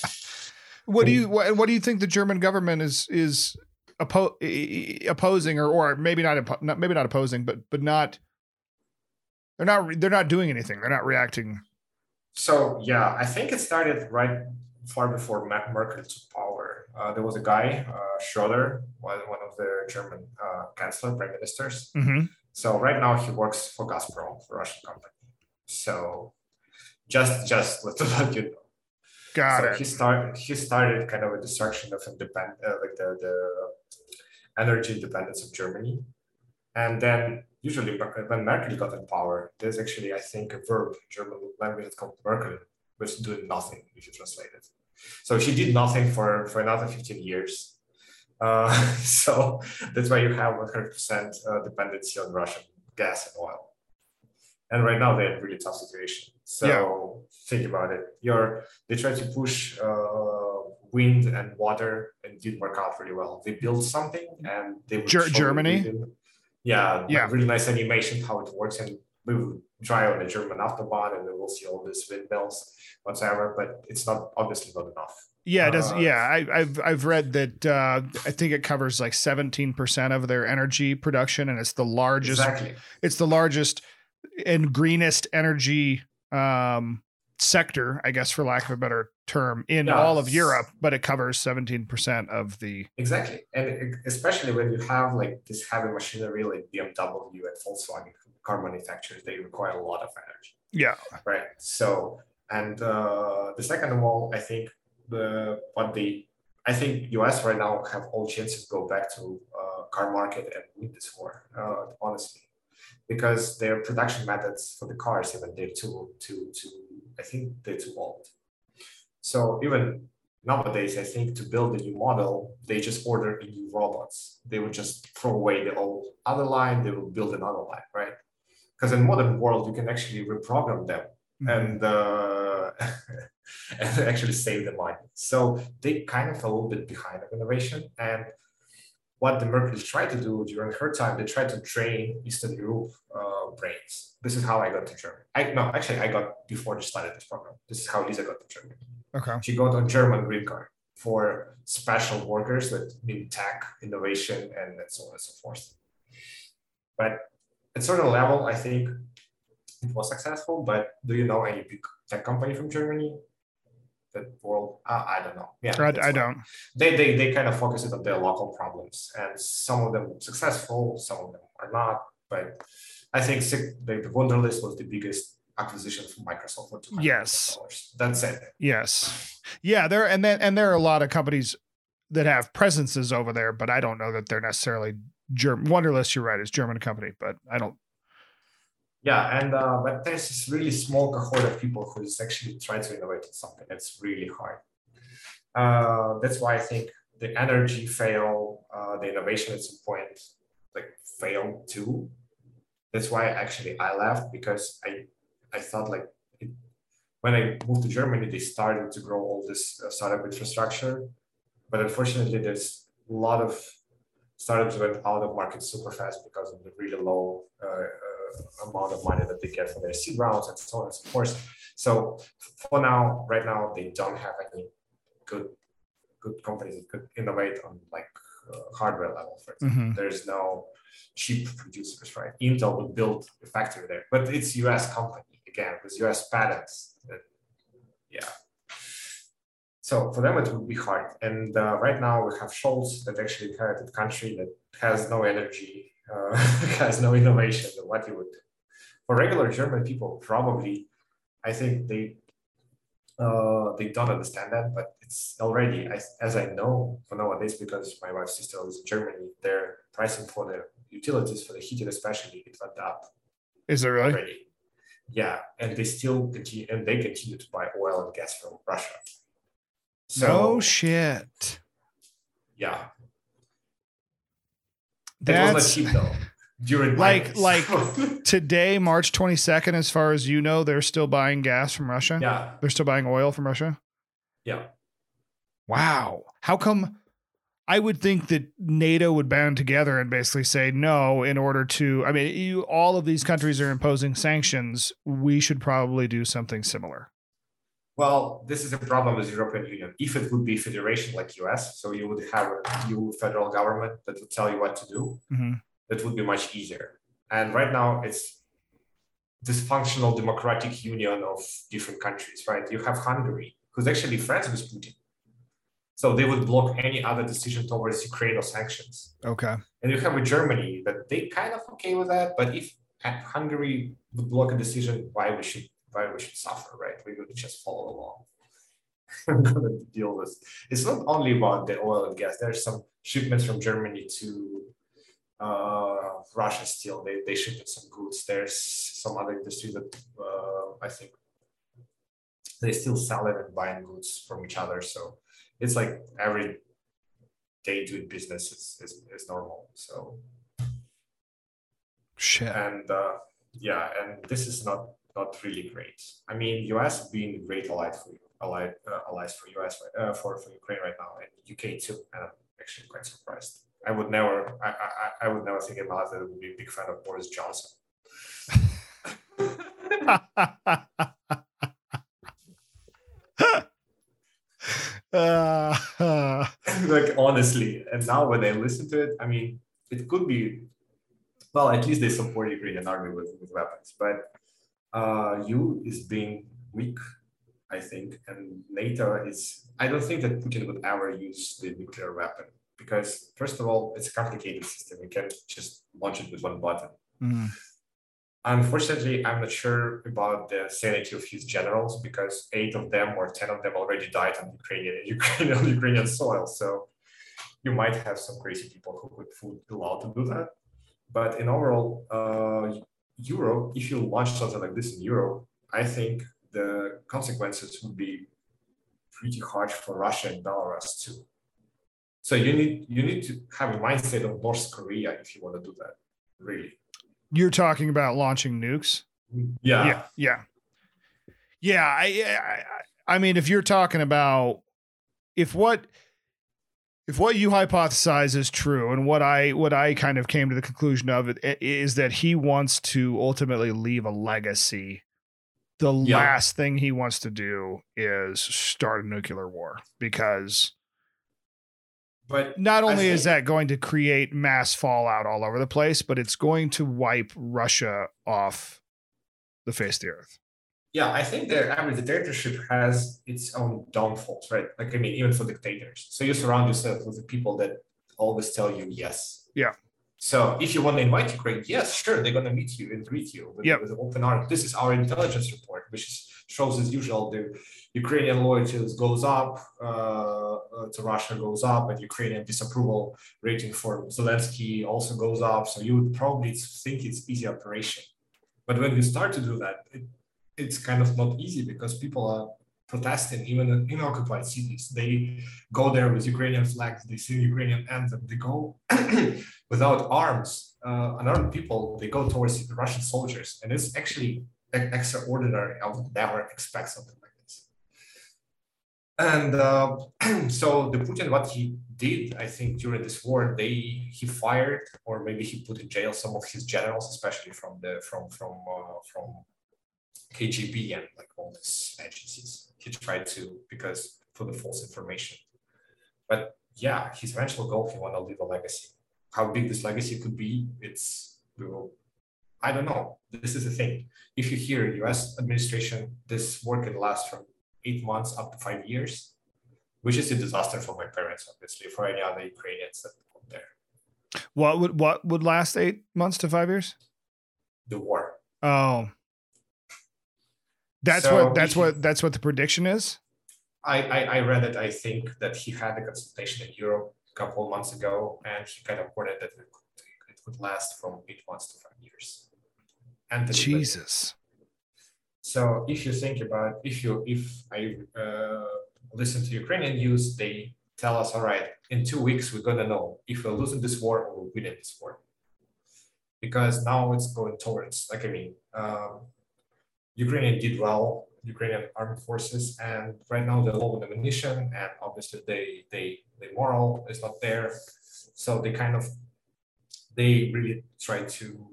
what do you what, what do you think the German government is is oppo- opposing or or maybe not, not maybe not opposing but but not they're not they're not doing anything. They're not reacting. So yeah, I think it started right far before Merkel took power. Uh, there was a guy, uh, Schroeder, one, one of the German uh, chancellor, prime ministers. Mm-hmm. So right now he works for Gazprom, for Russian company. So just just let, let you know. Got so it. He started he started kind of a destruction of independent uh, like the, the energy independence of Germany. And then usually when Merkel got in power, there's actually I think a verb in German language that's called Merkel, which is doing nothing if you translate it. So she did nothing for for another 15 years uh, so that's why you have 100% uh, dependency on Russian gas and oil. And right now they're in a really tough situation. So yeah. think about it. You're, they try to push uh, wind and water and didn't work out really well. They built something and they Ger- Germany. Yeah, yeah, really nice animation how it works, and we will drive on the German autobahn, and we will see all these windmills whatsoever. But it's not obviously not enough. Yeah, it does. Uh, yeah, I, have I've read that. Uh, I think it covers like seventeen percent of their energy production, and it's the largest. Exactly. It's the largest and greenest energy um, sector, I guess, for lack of a better term, in yeah. all of Europe. But it covers seventeen percent of the. Exactly, and especially when you have like this heavy machinery like BMW and Volkswagen car manufacturers, they require a lot of energy. Yeah. Right. So, and uh, the second of all, I think the what they I think US right now have all chances to go back to uh, car market and win this war, uh, honestly, because their production methods for the cars even they're too too too I think they're too old. So even nowadays, I think to build a new model, they just order a new robots. They would just throw away the old other line, they will build another line, right? Because in modern world, you can actually reprogram them mm-hmm. and uh, and actually save the money. So they kind of a little bit behind of innovation. And what the Merkel tried to do during her time, they tried to train Eastern Europe uh, brains. This is how I got to Germany. I no, actually I got before they started this program. This is how Lisa got to Germany. Okay. She got a German green card for special workers that mean tech, innovation, and so on and so forth. But at certain level, I think it was successful. But do you know any big tech company from Germany? That world, uh, I don't know. Yeah, I, I don't. They, they they kind of focus it on their local problems, and some of them successful, some of them are not. But I think the, the Wunderlist was the biggest acquisition from Microsoft for yes. That's it. Yes. Yeah, there and then and there are a lot of companies that have presences over there, but I don't know that they're necessarily German. Wunderlist, you're right, is German company, but I don't yeah and uh, but there's this really small cohort of people who is actually trying to innovate in something that's really hard. Uh, that's why i think the energy fail uh, the innovation at some point like failed too. That's why actually i left because i i thought like it, when i moved to germany they started to grow all this uh, startup infrastructure. But unfortunately there's a lot of startups went out of market super fast because of the really low uh, amount of money that they get for their seed rounds and so on and so forth. So for now, right now, they don't have any good good companies that could innovate on like uh, hardware level. For example, Mhm. there's no cheap producers, right? Intel would build a factory there, but it's U.S. company again with U.S. patents. That, yeah. So for them, it would be hard. And uh, right now, we have Scholz that actually inherited a country that has no energy, uh, has no innovation. What you would do for regular German people, probably, I think they uh, they don't understand that, but it's already, as, as I know for nowadays, because my wife's sister lives in Germany, their pricing for the utilities, for the heating especially, it went up Is it really? already. Yeah, and they still continue, and they continue to buy oil and gas from Russia. So no shit. yeah, That's cheap though. During Like- like- today, March 22nd, as far as you know, they're still buying gas from Russia. yeah, They're still buying oil from Russia. yeah. Wow. How come? I would think that NATO would band together and basically say no in order to. I mean, you all of these countries are imposing sanctions. We should probably do something similar. Well, this is a problem with European Union. If it would be federation like US, so you would have a new federal government that would tell you what to do, Mhm. that would be much easier. And right now it's dysfunctional democratic union of different countries, right? You have Hungary, who's actually friends with Putin. So they would block any other decision towards Ukraine or sanctions. Okay. And you have a Germany that they kind of okay with that, but if Hungary would block a decision, why we should why we should suffer, right? We would just follow along. I'm gonna deal with. It's not only about the oil and gas. There's some shipments from Germany to uh, Russia still. They they ship some goods. There's some other industries that uh, I think they still sell it and buying goods from each other. So it's like every day doing business is, is, is normal. So Shit. and uh, yeah, and this is not not really great. I mean, US being great allied for allied uh, allies for US uh, for for Ukraine right now, and UK too. And I'm actually quite surprised. I would never, I I, I- would never think about that. I would be a big fan of Boris Johnson. Like honestly, and now when I listen to it, I mean, it could be, well, at least they support Ukrainian army with, with weapons, but uh, EU is being weak, I think, and NATO is. I don't think that Putin would ever use the nuclear weapon because, first of all, it's a complicated system. You can't just launch it with one button. mm, Unfortunately, I'm not sure about the sanity of his generals because eight of them or ten of them already died on Ukrainian Ukrainian on Ukrainian soil. So you might have some crazy people who would would be allowed to do that. But in overall, uh, Europe, if you launch something like this in Europe, I think the consequences would be pretty harsh for Russia and Belarus too. So you need you need to have a mindset of North Korea if you want to do that, really. you're talking about launching nukes. Yeah. yeah yeah yeah I, I i mean if you're talking about if what if what you hypothesize is true and what i what i kind of came to the conclusion of it is that he wants to ultimately leave a legacy the Yeah. last thing he wants to do is start a nuclear war because But not only is that going to create mass fallout all over the place but it's going to wipe russia off the face of the earth yeah, I think that every dictatorship has its own downfalls, right? Like I mean, even for dictators. So you surround yourself with the people that always tell you yes. Yeah. So if you want to invite Ukraine, yes, sure, they're gonna meet you and greet you with, Yep. with open arms. This is our intelligence report, which is, shows as usual the Ukrainian loyalty goes up uh, uh, to Russia goes up, and Ukrainian disapproval rating for Zelensky also goes up. So you would probably think it's easy operation, but when you start to do that, it, it's kind of not easy because people are protesting even in, occupied cities. They go there with Ukrainian flags, they sing Ukrainian anthem, they go without arms, uh, unarmed people, they go towards the Russian soldiers. And it's actually extraordinary. I would never expect something like this. And uh, so the Putin, what he did, I think, during this war, they he fired or maybe he put in jail some of his generals, especially from the from from uh, from KGB and like all these agencies. He tried to because for the false information. But yeah, his eventual goal, he want to leave a legacy. How big this legacy could be, it's we will. I don't know. This is the thing. If you hear U.S. administration, this war can last from eight months up to five years, which is a disaster for my parents, obviously, for any other Ukrainians that are there. What would what would last eight months to five years? The war. Oh, that's So what that's if- what that's what the prediction is. I, I, I read it. I think that he had a consultation in Europe a couple of months ago, and he kind of warned that it could, it could last from eight months to five years. And the- Jesus. So if you think about if you if I uh, listen to Ukrainian news, they tell us, all right, in two weeks we're gonna know if we're losing this war or we're winning this war. Because now it's going towards, like I mean, um, Ukrainian did well, Ukrainian armed forces, and right now they're low on ammunition, and obviously they they the moral is not there, so they kind of they really try to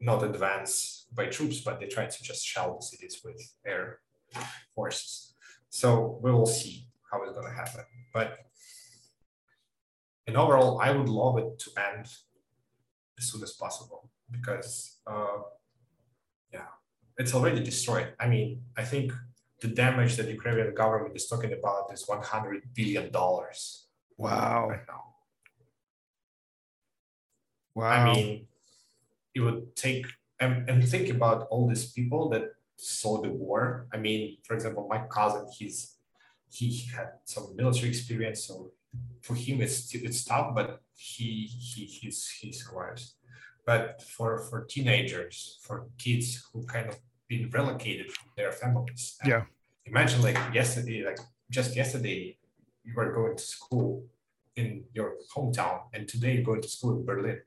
not advance by troops, but they try to just shell the cities with air forces. So we will see how it's going to happen. But in overall, I would love it to end as soon as possible because, uh, yeah, it's already destroyed. I mean, I think the damage that the Ukrainian government is talking about is 100 billion dollars Wow. right now. Wow. I mean, it would take and, and think about all these people that saw the war. I mean, for example, my cousin, he's he he had some military experience, so for him it's it's tough, but he he he's, he survives. But for for teenagers, for kids who kind of been relocated from their families, and Yeah. Imagine like yesterday, like just yesterday, you were going to school in your hometown, and today you're going to school in Berlin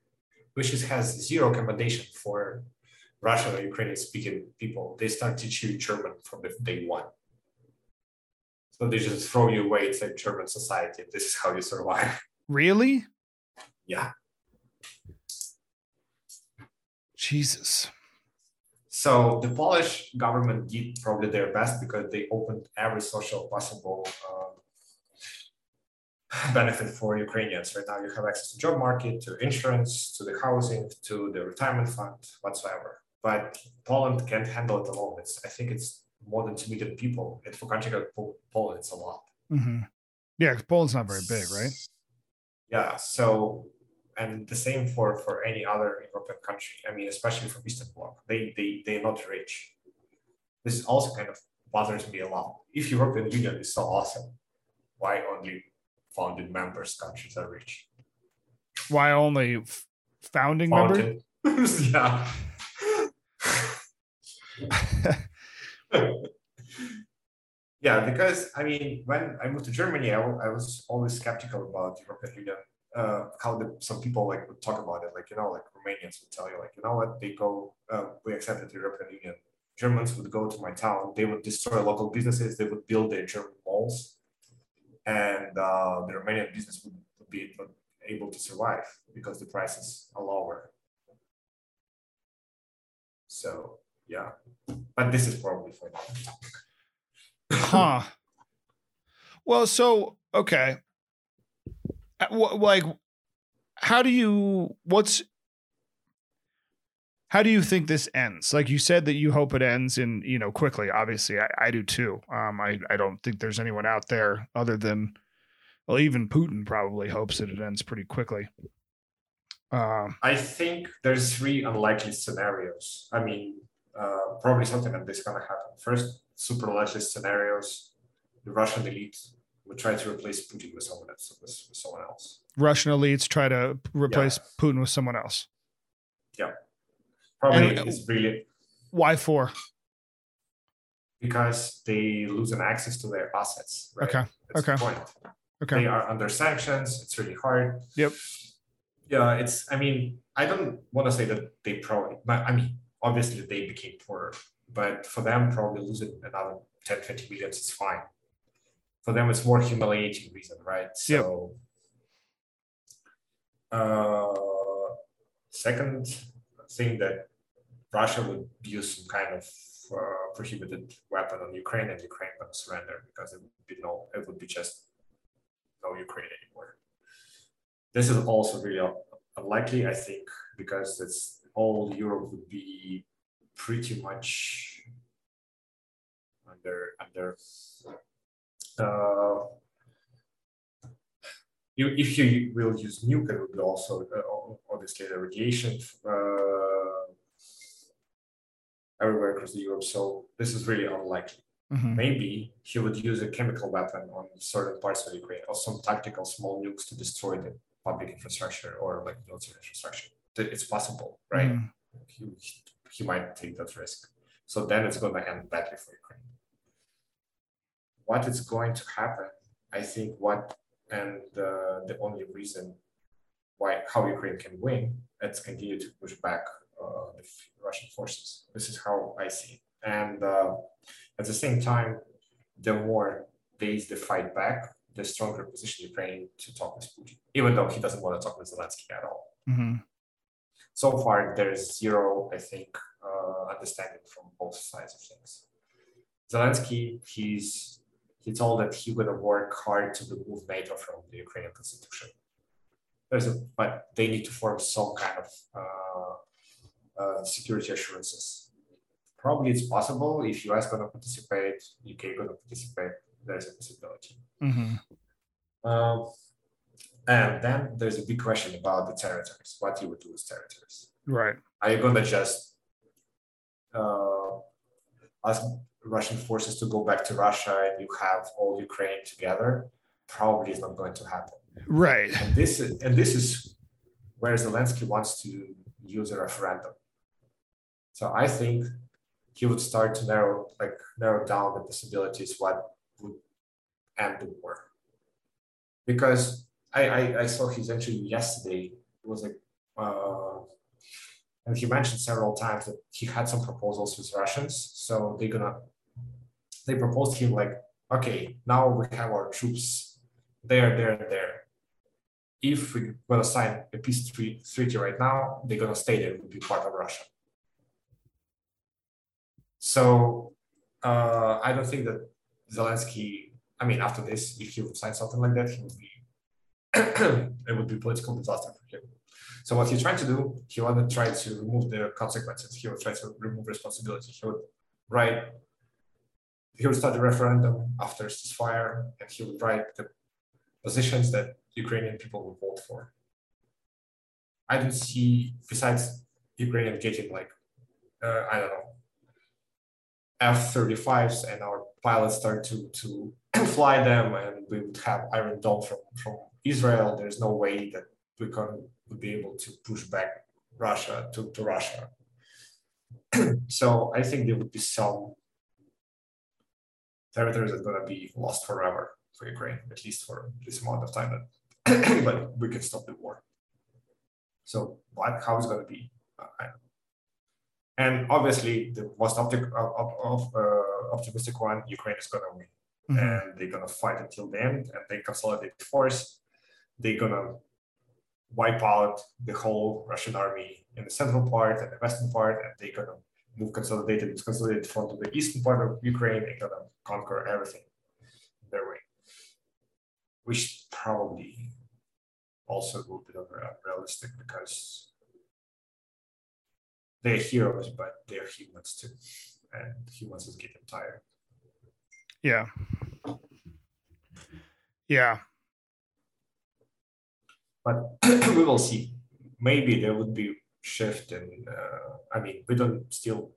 which is, has zero accommodation for Russian or Ukrainian speaking people. They start teaching you German from the day one. So they just throw you away. It's like German society. This is how you survive. really? Yeah. Jesus. So the Polish government did probably their best because they opened every social possible um, benefit for Ukrainians. Right now, you have access to job market, to insurance, to the housing, to the retirement fund, whatsoever. But Poland can't handle it alone. It's I think it's more than two million people. And for a country like Poland, it's a lot. hmm Yeah, Poland's not very big, right? Yeah. So, and the same for for any other European country. I mean, especially for Eastern Bloc, they they they're not rich. This also kind of bothers me a lot. If European Union is so awesome, why only founding members countries are rich? Why only f- founding? Founded. yeah. yeah, because I mean, when I moved to Germany, I, I was always skeptical about European Union. Uh, how the, some people like would talk about it, like you know, like Romanians would tell you, like you know what, they go, uh, we accepted the European Union. Germans would go to my town, they would destroy local businesses, they would build their German malls, and uh, the Romanian business would be able to survive because the prices are lower. So yeah, but this is probably for now. huh. Well, so okay. Like, how do you? What's? How do you think this ends? Like you said that you hope it ends in you know quickly. Obviously, I, I do too. Um, I I don't think there's anyone out there other than, well, even Putin probably hopes that it ends pretty quickly. Um, I think there's three unlikely scenarios. I mean, uh, probably something like this gonna happen. First, super likely scenarios: the Russian elite would try to replace Putin with someone else. With, with someone else. Russian elites try to replace Yeah. Putin with someone else. Yeah, probably And- uh, it's really Why for? because they lose an access to their assets. Right? Okay, That's the okay. point. Okay. They are under sanctions. It's really hard. Yep. Yeah, it's. I mean, I don't want to say that they probably. But I mean, obviously they became poorer, but for them, probably losing another 10, 20 millions is fine. For them it's more humiliating reason, right? So uh, second thing that Russia would use some kind of uh, prohibited weapon on Ukraine and Ukraine gonna surrender because it would be no, it would be just no Ukraine anymore. This is also really unlikely, I think, because it's all Europe would be pretty much under under uh, you, if you will use nuke, it will be also uh, obviously the radiation uh, everywhere across the Europe. So this is really unlikely. Mhm. Maybe he would use a chemical weapon on certain parts of Ukraine or some tactical small nukes to destroy the public infrastructure or like military infrastructure. It's possible, right? Mhm. He, he might take that risk. So then it's going to end badly for Ukraine. What is going to happen, I think, what and uh, the only reason why how Ukraine can win, it's continue to push back uh, the Russian forces. This is how I see it. And uh, at the same time, the more days they fight back, the stronger position Ukraine to talk with Putin, even though he doesn't want to talk with Zelensky at all. Mhm. So far, there's zero, I think, uh, understanding from both sides of things. Zelensky, he's he told that he would work hard to remove NATO from the Ukrainian constitution. There's a, but they need to form some kind of uh, uh, security assurances. Probably it's possible if US going to participate, UK going to participate. There's a possibility. Mhm. Um, and then there's a big question about the territories. What you would do with territories? Right. Are you going to just uh, ask Russian forces to go back to Russia and you have all Ukraine together? Probably is not going to happen. Right. And this is and this is where Zelensky wants to use a referendum. So I think he would start to narrow like narrow down the possibilities what would end the war. Because I I, I saw his interview yesterday. It was like uh, and he mentioned several times that he had some proposals with Russians. So they're gonna they proposed him like, okay, now we have our troops there, there, and there. If we're gonna sign a peace treaty, right now, they're gonna stay there, will be part of Russia. So uh, I don't think that Zelensky. I mean, after this, if he would sign something like that, he would be it would be political disaster for him. So what he's trying to do, he want to try to remove the consequences. He would try to remove responsibility. He would write. He would start a referendum after ceasefire, and he would write the positions that Ukrainian people would vote for. I don't see, besides Ukrainian getting like, uh, I don't know, F-35s and our pilots start to to fly them, and we would have Iron Dome from from Israel. There's no way that we can would be able to push back Russia to, to Russia. so I think there would be some territories are going to be lost forever for Ukraine, at least for this amount of time. That, but we can stop the war. So what? How is going to be? Uh, I. And obviously, the most optic, of, of, uh, optimistic one, Ukraine is going to win, Mhm. and they're going to fight until the end, and they consolidate force. They're going to wipe out the whole Russian army in the central part and the western part, and they're going to move consolidated, it's consolidated front to the eastern part of Ukraine. They're going to conquer everything their way, which probably also a little bit of realistic because they're heroes, but they're humans too, and humans is getting tired. Yeah. Yeah. but we will see. Maybe there would be shift in. Uh, I mean, we don't still.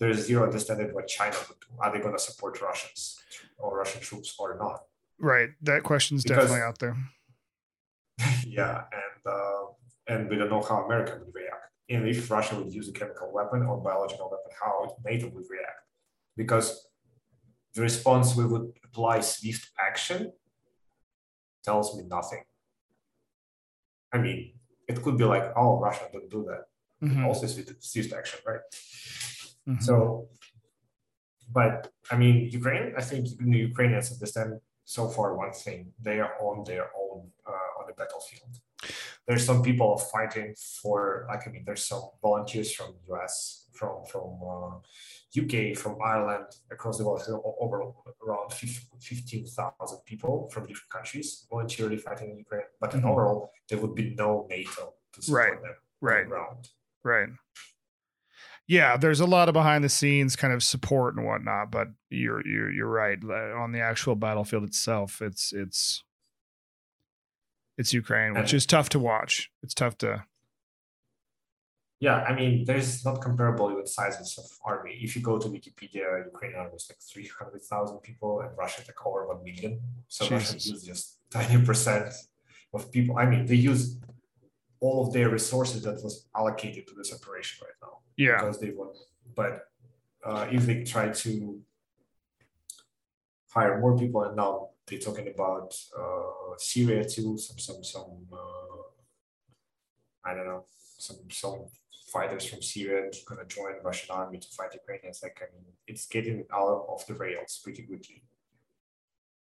There's zero understanding what China would do. Are they going to support Russians or Russian troops or not? Right. That question's Because- definitely out there. yeah, and uh, and we don't know how America would react. And if Russia would use a chemical weapon or biological weapon, how NATO would react? Because the response we would apply swift action tells me nothing. I mean, it could be like, oh, Russia don't do that. Mhm. Also swift action, right? Mhm. So, but I mean, Ukraine, I think the Ukrainians understand so far one thing: they are on their own uh, on the battlefield. There's some people fighting for, like I mean, there's some volunteers from US, from from uh, UK, from Ireland, across the world, over around 15,000 people from different countries voluntarily fighting in Ukraine. But mm-hmm. overall, there would be no NATO to support right. them. Right. Right yeah, there's a lot of behind the scenes kind of support and whatnot, but you're you're you're right. On the actual battlefield itself, it's it's it's Ukraine, which is tough to watch. It's tough to. Yeah, I mean, there's not comparable with sizes of army. If you go to Wikipedia, Ukraine army is like three hundred thousand people, and Russia like over one million. So Jesus. Russia use just tiny percent of people. I mean, they use all of their resources that was allocated to this operation right now. Yeah. Because they want, but uh, if they try to hire more people, and now they're talking about uh, Syria too, some some some uh, I don't know, some some fighters from Syria gonna join Russian army to fight Ukrainians. Like I mean, it's getting out of the rails pretty quickly.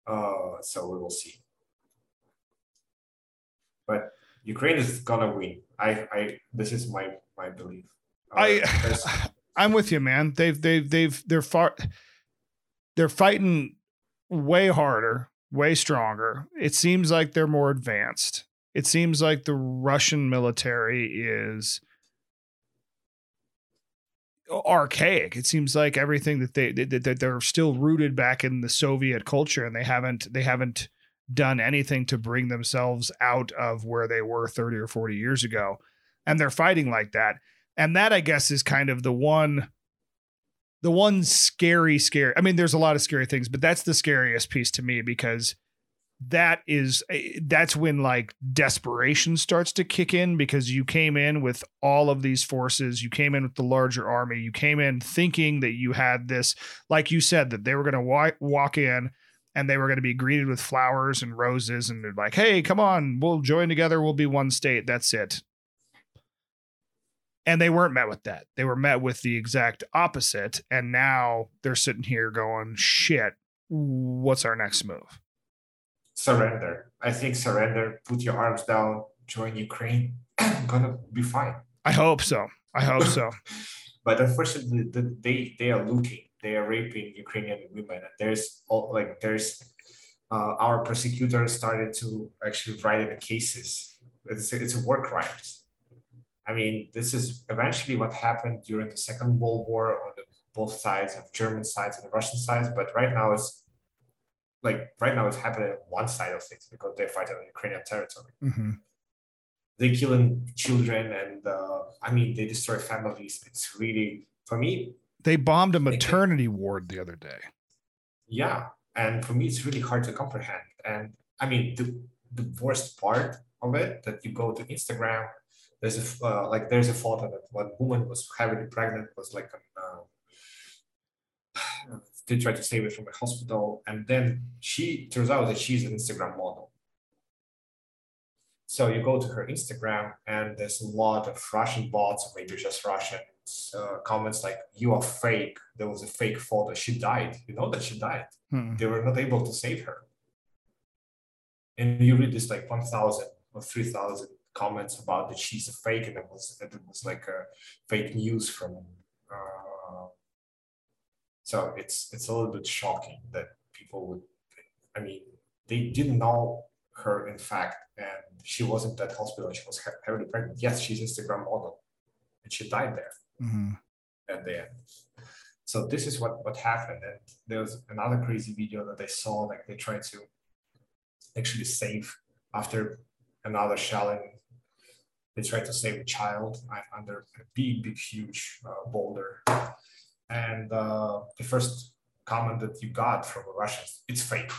Uh, so we will see. But Ukraine is gonna win. I, I this is my my belief. Uh, I I'm with you, man. They've they've they've they're far they're fighting way harder, way stronger. It seems like they're more advanced. It seems like the Russian military is archaic. It seems like everything that they that they're still rooted back in the Soviet culture, and they haven't they haven't done anything to bring themselves out of where they were 30 or 40 years ago. And they're fighting like that. And that I guess is kind of the one the one scary scary. I mean there's a lot of scary things, but that's the scariest piece to me because that is eh, that's when like desperation starts to kick in because you came in with all of these forces you came in with the larger army you came in thinking that you had this like you said that they were going to wa- walk in and they were going to be greeted with flowers and roses and they're like, hey, come on, we'll join together, we'll be one state. That's it. And they weren't met with that. They were met with the exact opposite. And now they're sitting here going, shit, what's our next move? Surrender. I think surrender, put your arms down, join Ukraine, gonna be fine. I hope so. I hope so. but unfortunately, they they are looting they are raping Ukrainian women. And there's all like there's uh, our prosecutors started to actually write in the cases. It's a, it's a war crimes. I mean, this is eventually what happened during the Second World War on the, both sides of German sides and the Russian sides. But right now it's like right now it's happening on one side of things because they're fighting on Ukrainian territory. Mm-hmm. They're killing children and uh, I mean they destroy families. It's really for me they bombed a maternity ward the other day. Yeah, and for me, it's really hard to comprehend. And I mean, the the worst part of it that you go to Instagram, there's a uh, like there's a photo that one woman was heavily pregnant, was like an, uh, they tried to save it from a hospital, and then she turns out that she's an Instagram model. So you go to her Instagram, and there's a lot of Russian bots, or maybe just Russian uh, comments like "You are fake." There was a fake photo. She died. You know that she died. Hmm. They were not able to save her. And you read this like one thousand or three thousand comments about that she's a fake, and it was it was like a fake news from. Uh, so it's it's a little bit shocking that people would. I mean, they didn't know her in fact, and she wasn't that hospital. She was heavily pregnant. Yes, she's Instagram model, and she died there mm-hmm. at the end. So this is what what happened, and there was another crazy video that they saw. Like they tried to actually save after another shelling. They tried to save a child under a big, big, huge uh, boulder, and uh, the first comment that you got from the Russians, it's fake.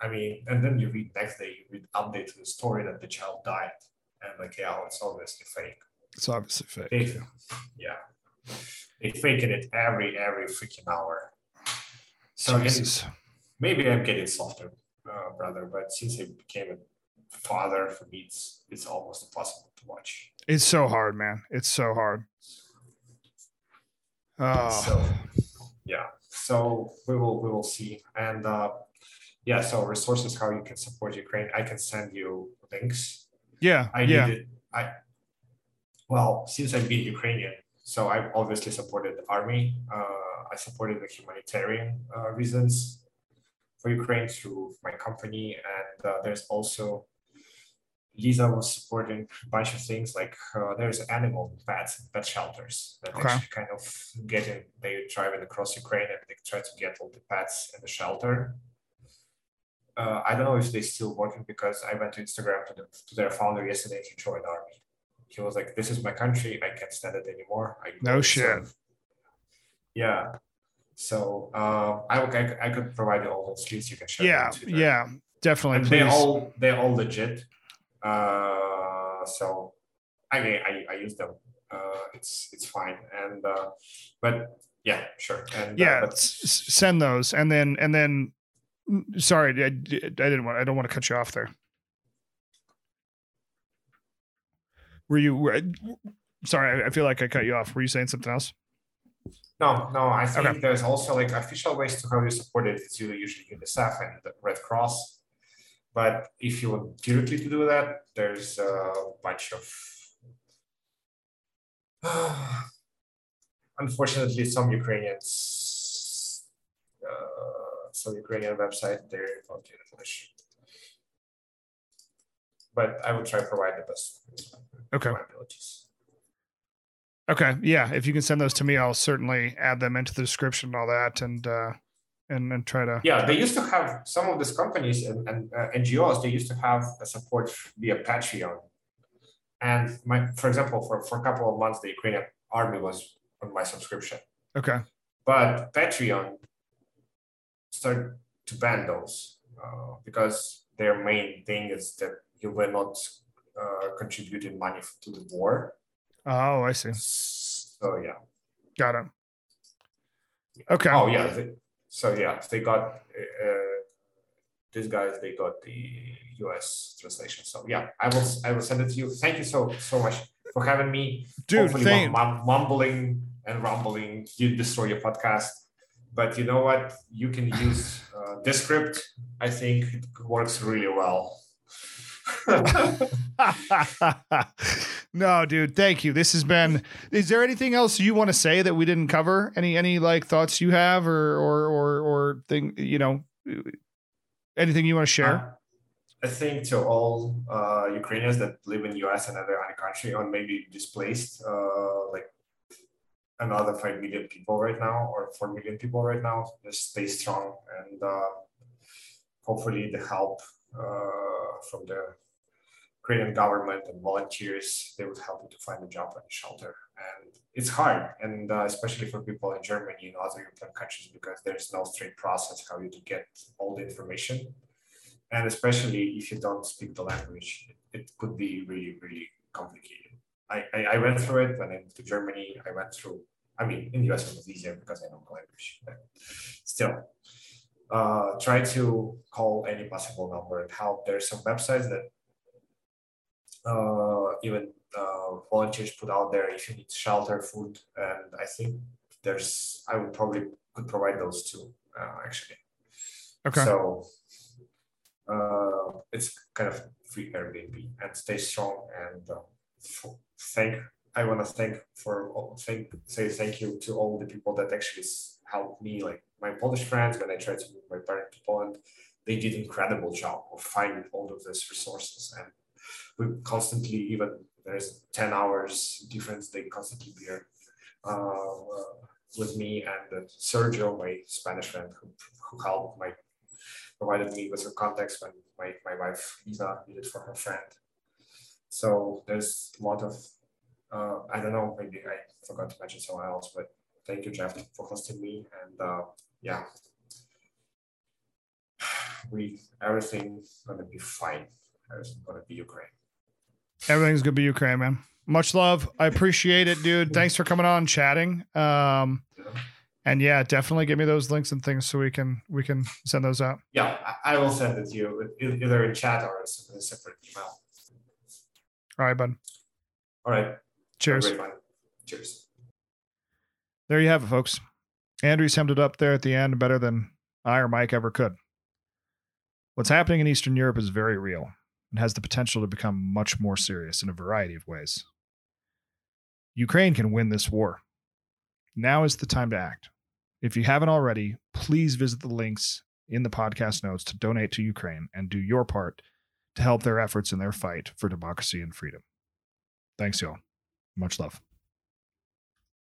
I mean, and then you read next day, you read update to the story that the child died, and like, yeah, it's obviously fake. It's obviously fake. They, yeah, they faking it every every freaking hour. So maybe I'm getting softer, uh, brother. But since I became a father, for me, it's it's almost impossible to watch. It's so hard, man. It's so hard. Oh. So, yeah. so we will we will see. And uh, yeah, so resources how you can support Ukraine. I can send you links. Yeah. I yeah. needed I well since I've been Ukrainian, so I've obviously supported the army. Uh, I supported the humanitarian uh, reasons for Ukraine through my company, and uh, there's also Lisa was supporting a bunch of things like uh, there's animal pets, pet shelters that Okay. actually kind of getting they driving across Ukraine and they try to get all the pets in the shelter. Uh, I don't know if they're still working because I went to Instagram to, the, to their founder yesterday. He joined army. He was like, "This is my country. I can't stand it anymore." I No shit. serve." Yeah. So uh, I, I I could provide you all those links. You can share. Yeah. Yeah. Definitely. And they're all they're all legit. Uh, so I mean, I, I use them. Uh, it's it's fine. And uh, but yeah, sure. And uh, yeah. but- send those, and then and then. mm, Sorry, I, I didn't want. I don't want to cut you off there. Were you? Were, sorry, I feel like I cut you off. Were you saying something else? No, no. I think Okay. there's also like official ways to how you support it. It's usually UNICEF and the Red Cross. But if you want directly to do that, there's a bunch of. Unfortunately, some Ukrainians, uh, some Ukrainian website, they're not in English. But I will try to provide the best. Okay. Okay. Yeah. If you can send those to me, I'll certainly add them into the description and all that, and uh, and and try to. Yeah, they used to have some of these companies and, and uh, NGOs. They used to have a support via Patreon, and my, for example, for, for a couple of months, the Ukrainian army was on my subscription, Okay. but Patreon started to ban those uh, because their main thing is that you were not uh, contributing money to the war. Oh, I see. So yeah. Got it. Okay. Oh yeah. they- so yeah, they got uh, these guys. They got the U.S. translation. So yeah, I will. I will send it to you. Thank you so so much for having me. Dude, Hopefully, thank- mum- mum- mumbling and rumbling did destroy your podcast. But you know what? You can use uh, this script. I think it works really well. no, dude, thank you. This has been is there anything else you want to say that we didn't cover? Any any like thoughts you have or or or or thing, you know, anything you want to share? Uh, I think to all uh, Ukrainians that live in US and other country or maybe displaced, uh, like another five million people right now or four million people right now, just stay strong and uh, hopefully the help uh, from the Ukrainian government and volunteers they would help you to find a job and a shelter. And it's hard, and uh, especially for people in Germany and other European countries because there's no straight process how you to get all the information and especially if you don't speak the language, it, could be really, really complicated. I, I, I went through it when I moved to Germany. I went through, I mean, in the US it was easier because I know the language, but still, uh, try to call any possible number and help. There's some websites that even uh, volunteers put out there if you need shelter, food, and I think there's, I would probably could provide those too, uh, actually. Okay. So uh, it's kind of free Airbnb and stay strong and uh, f- thank. I want to thank for all- thank say thank you to all the people that actually helped me, like my Polish friends when I tried to move my parents to Poland. They did incredible job of finding all of these resources and we constantly even there's 10 hours difference they constantly bear uh, with me and Sergio, my Spanish friend who, who helped my provided me with her contacts when my, my wife Lisa needed for her friend. So there's a lot of uh, I don't know, maybe I forgot to mention someone else, but thank you, Jeff, for hosting me. And uh, yeah, we everything's gonna be fine. Everything's gonna be Ukraine. Everything's gonna be Ukraine, man. Much love. I appreciate it, dude. Thanks for coming on, chatting. Um, and yeah, definitely give me those links and things so we can we can send those out. Yeah, I, will send it to you either in chat or in a separate email. All right, bud. All right. Cheers. Cheers. There you have it, folks. Andrew summed it up there at the end better than I or Mike ever could. What's happening in Eastern Europe is very real and has the potential to become much more serious in a variety of ways. Ukraine can win this war. Now is the time to act. If you haven't already, please visit the links in the podcast notes to donate to Ukraine and do your part to help their efforts in their fight for democracy and freedom. Thanks, y'all. Much love.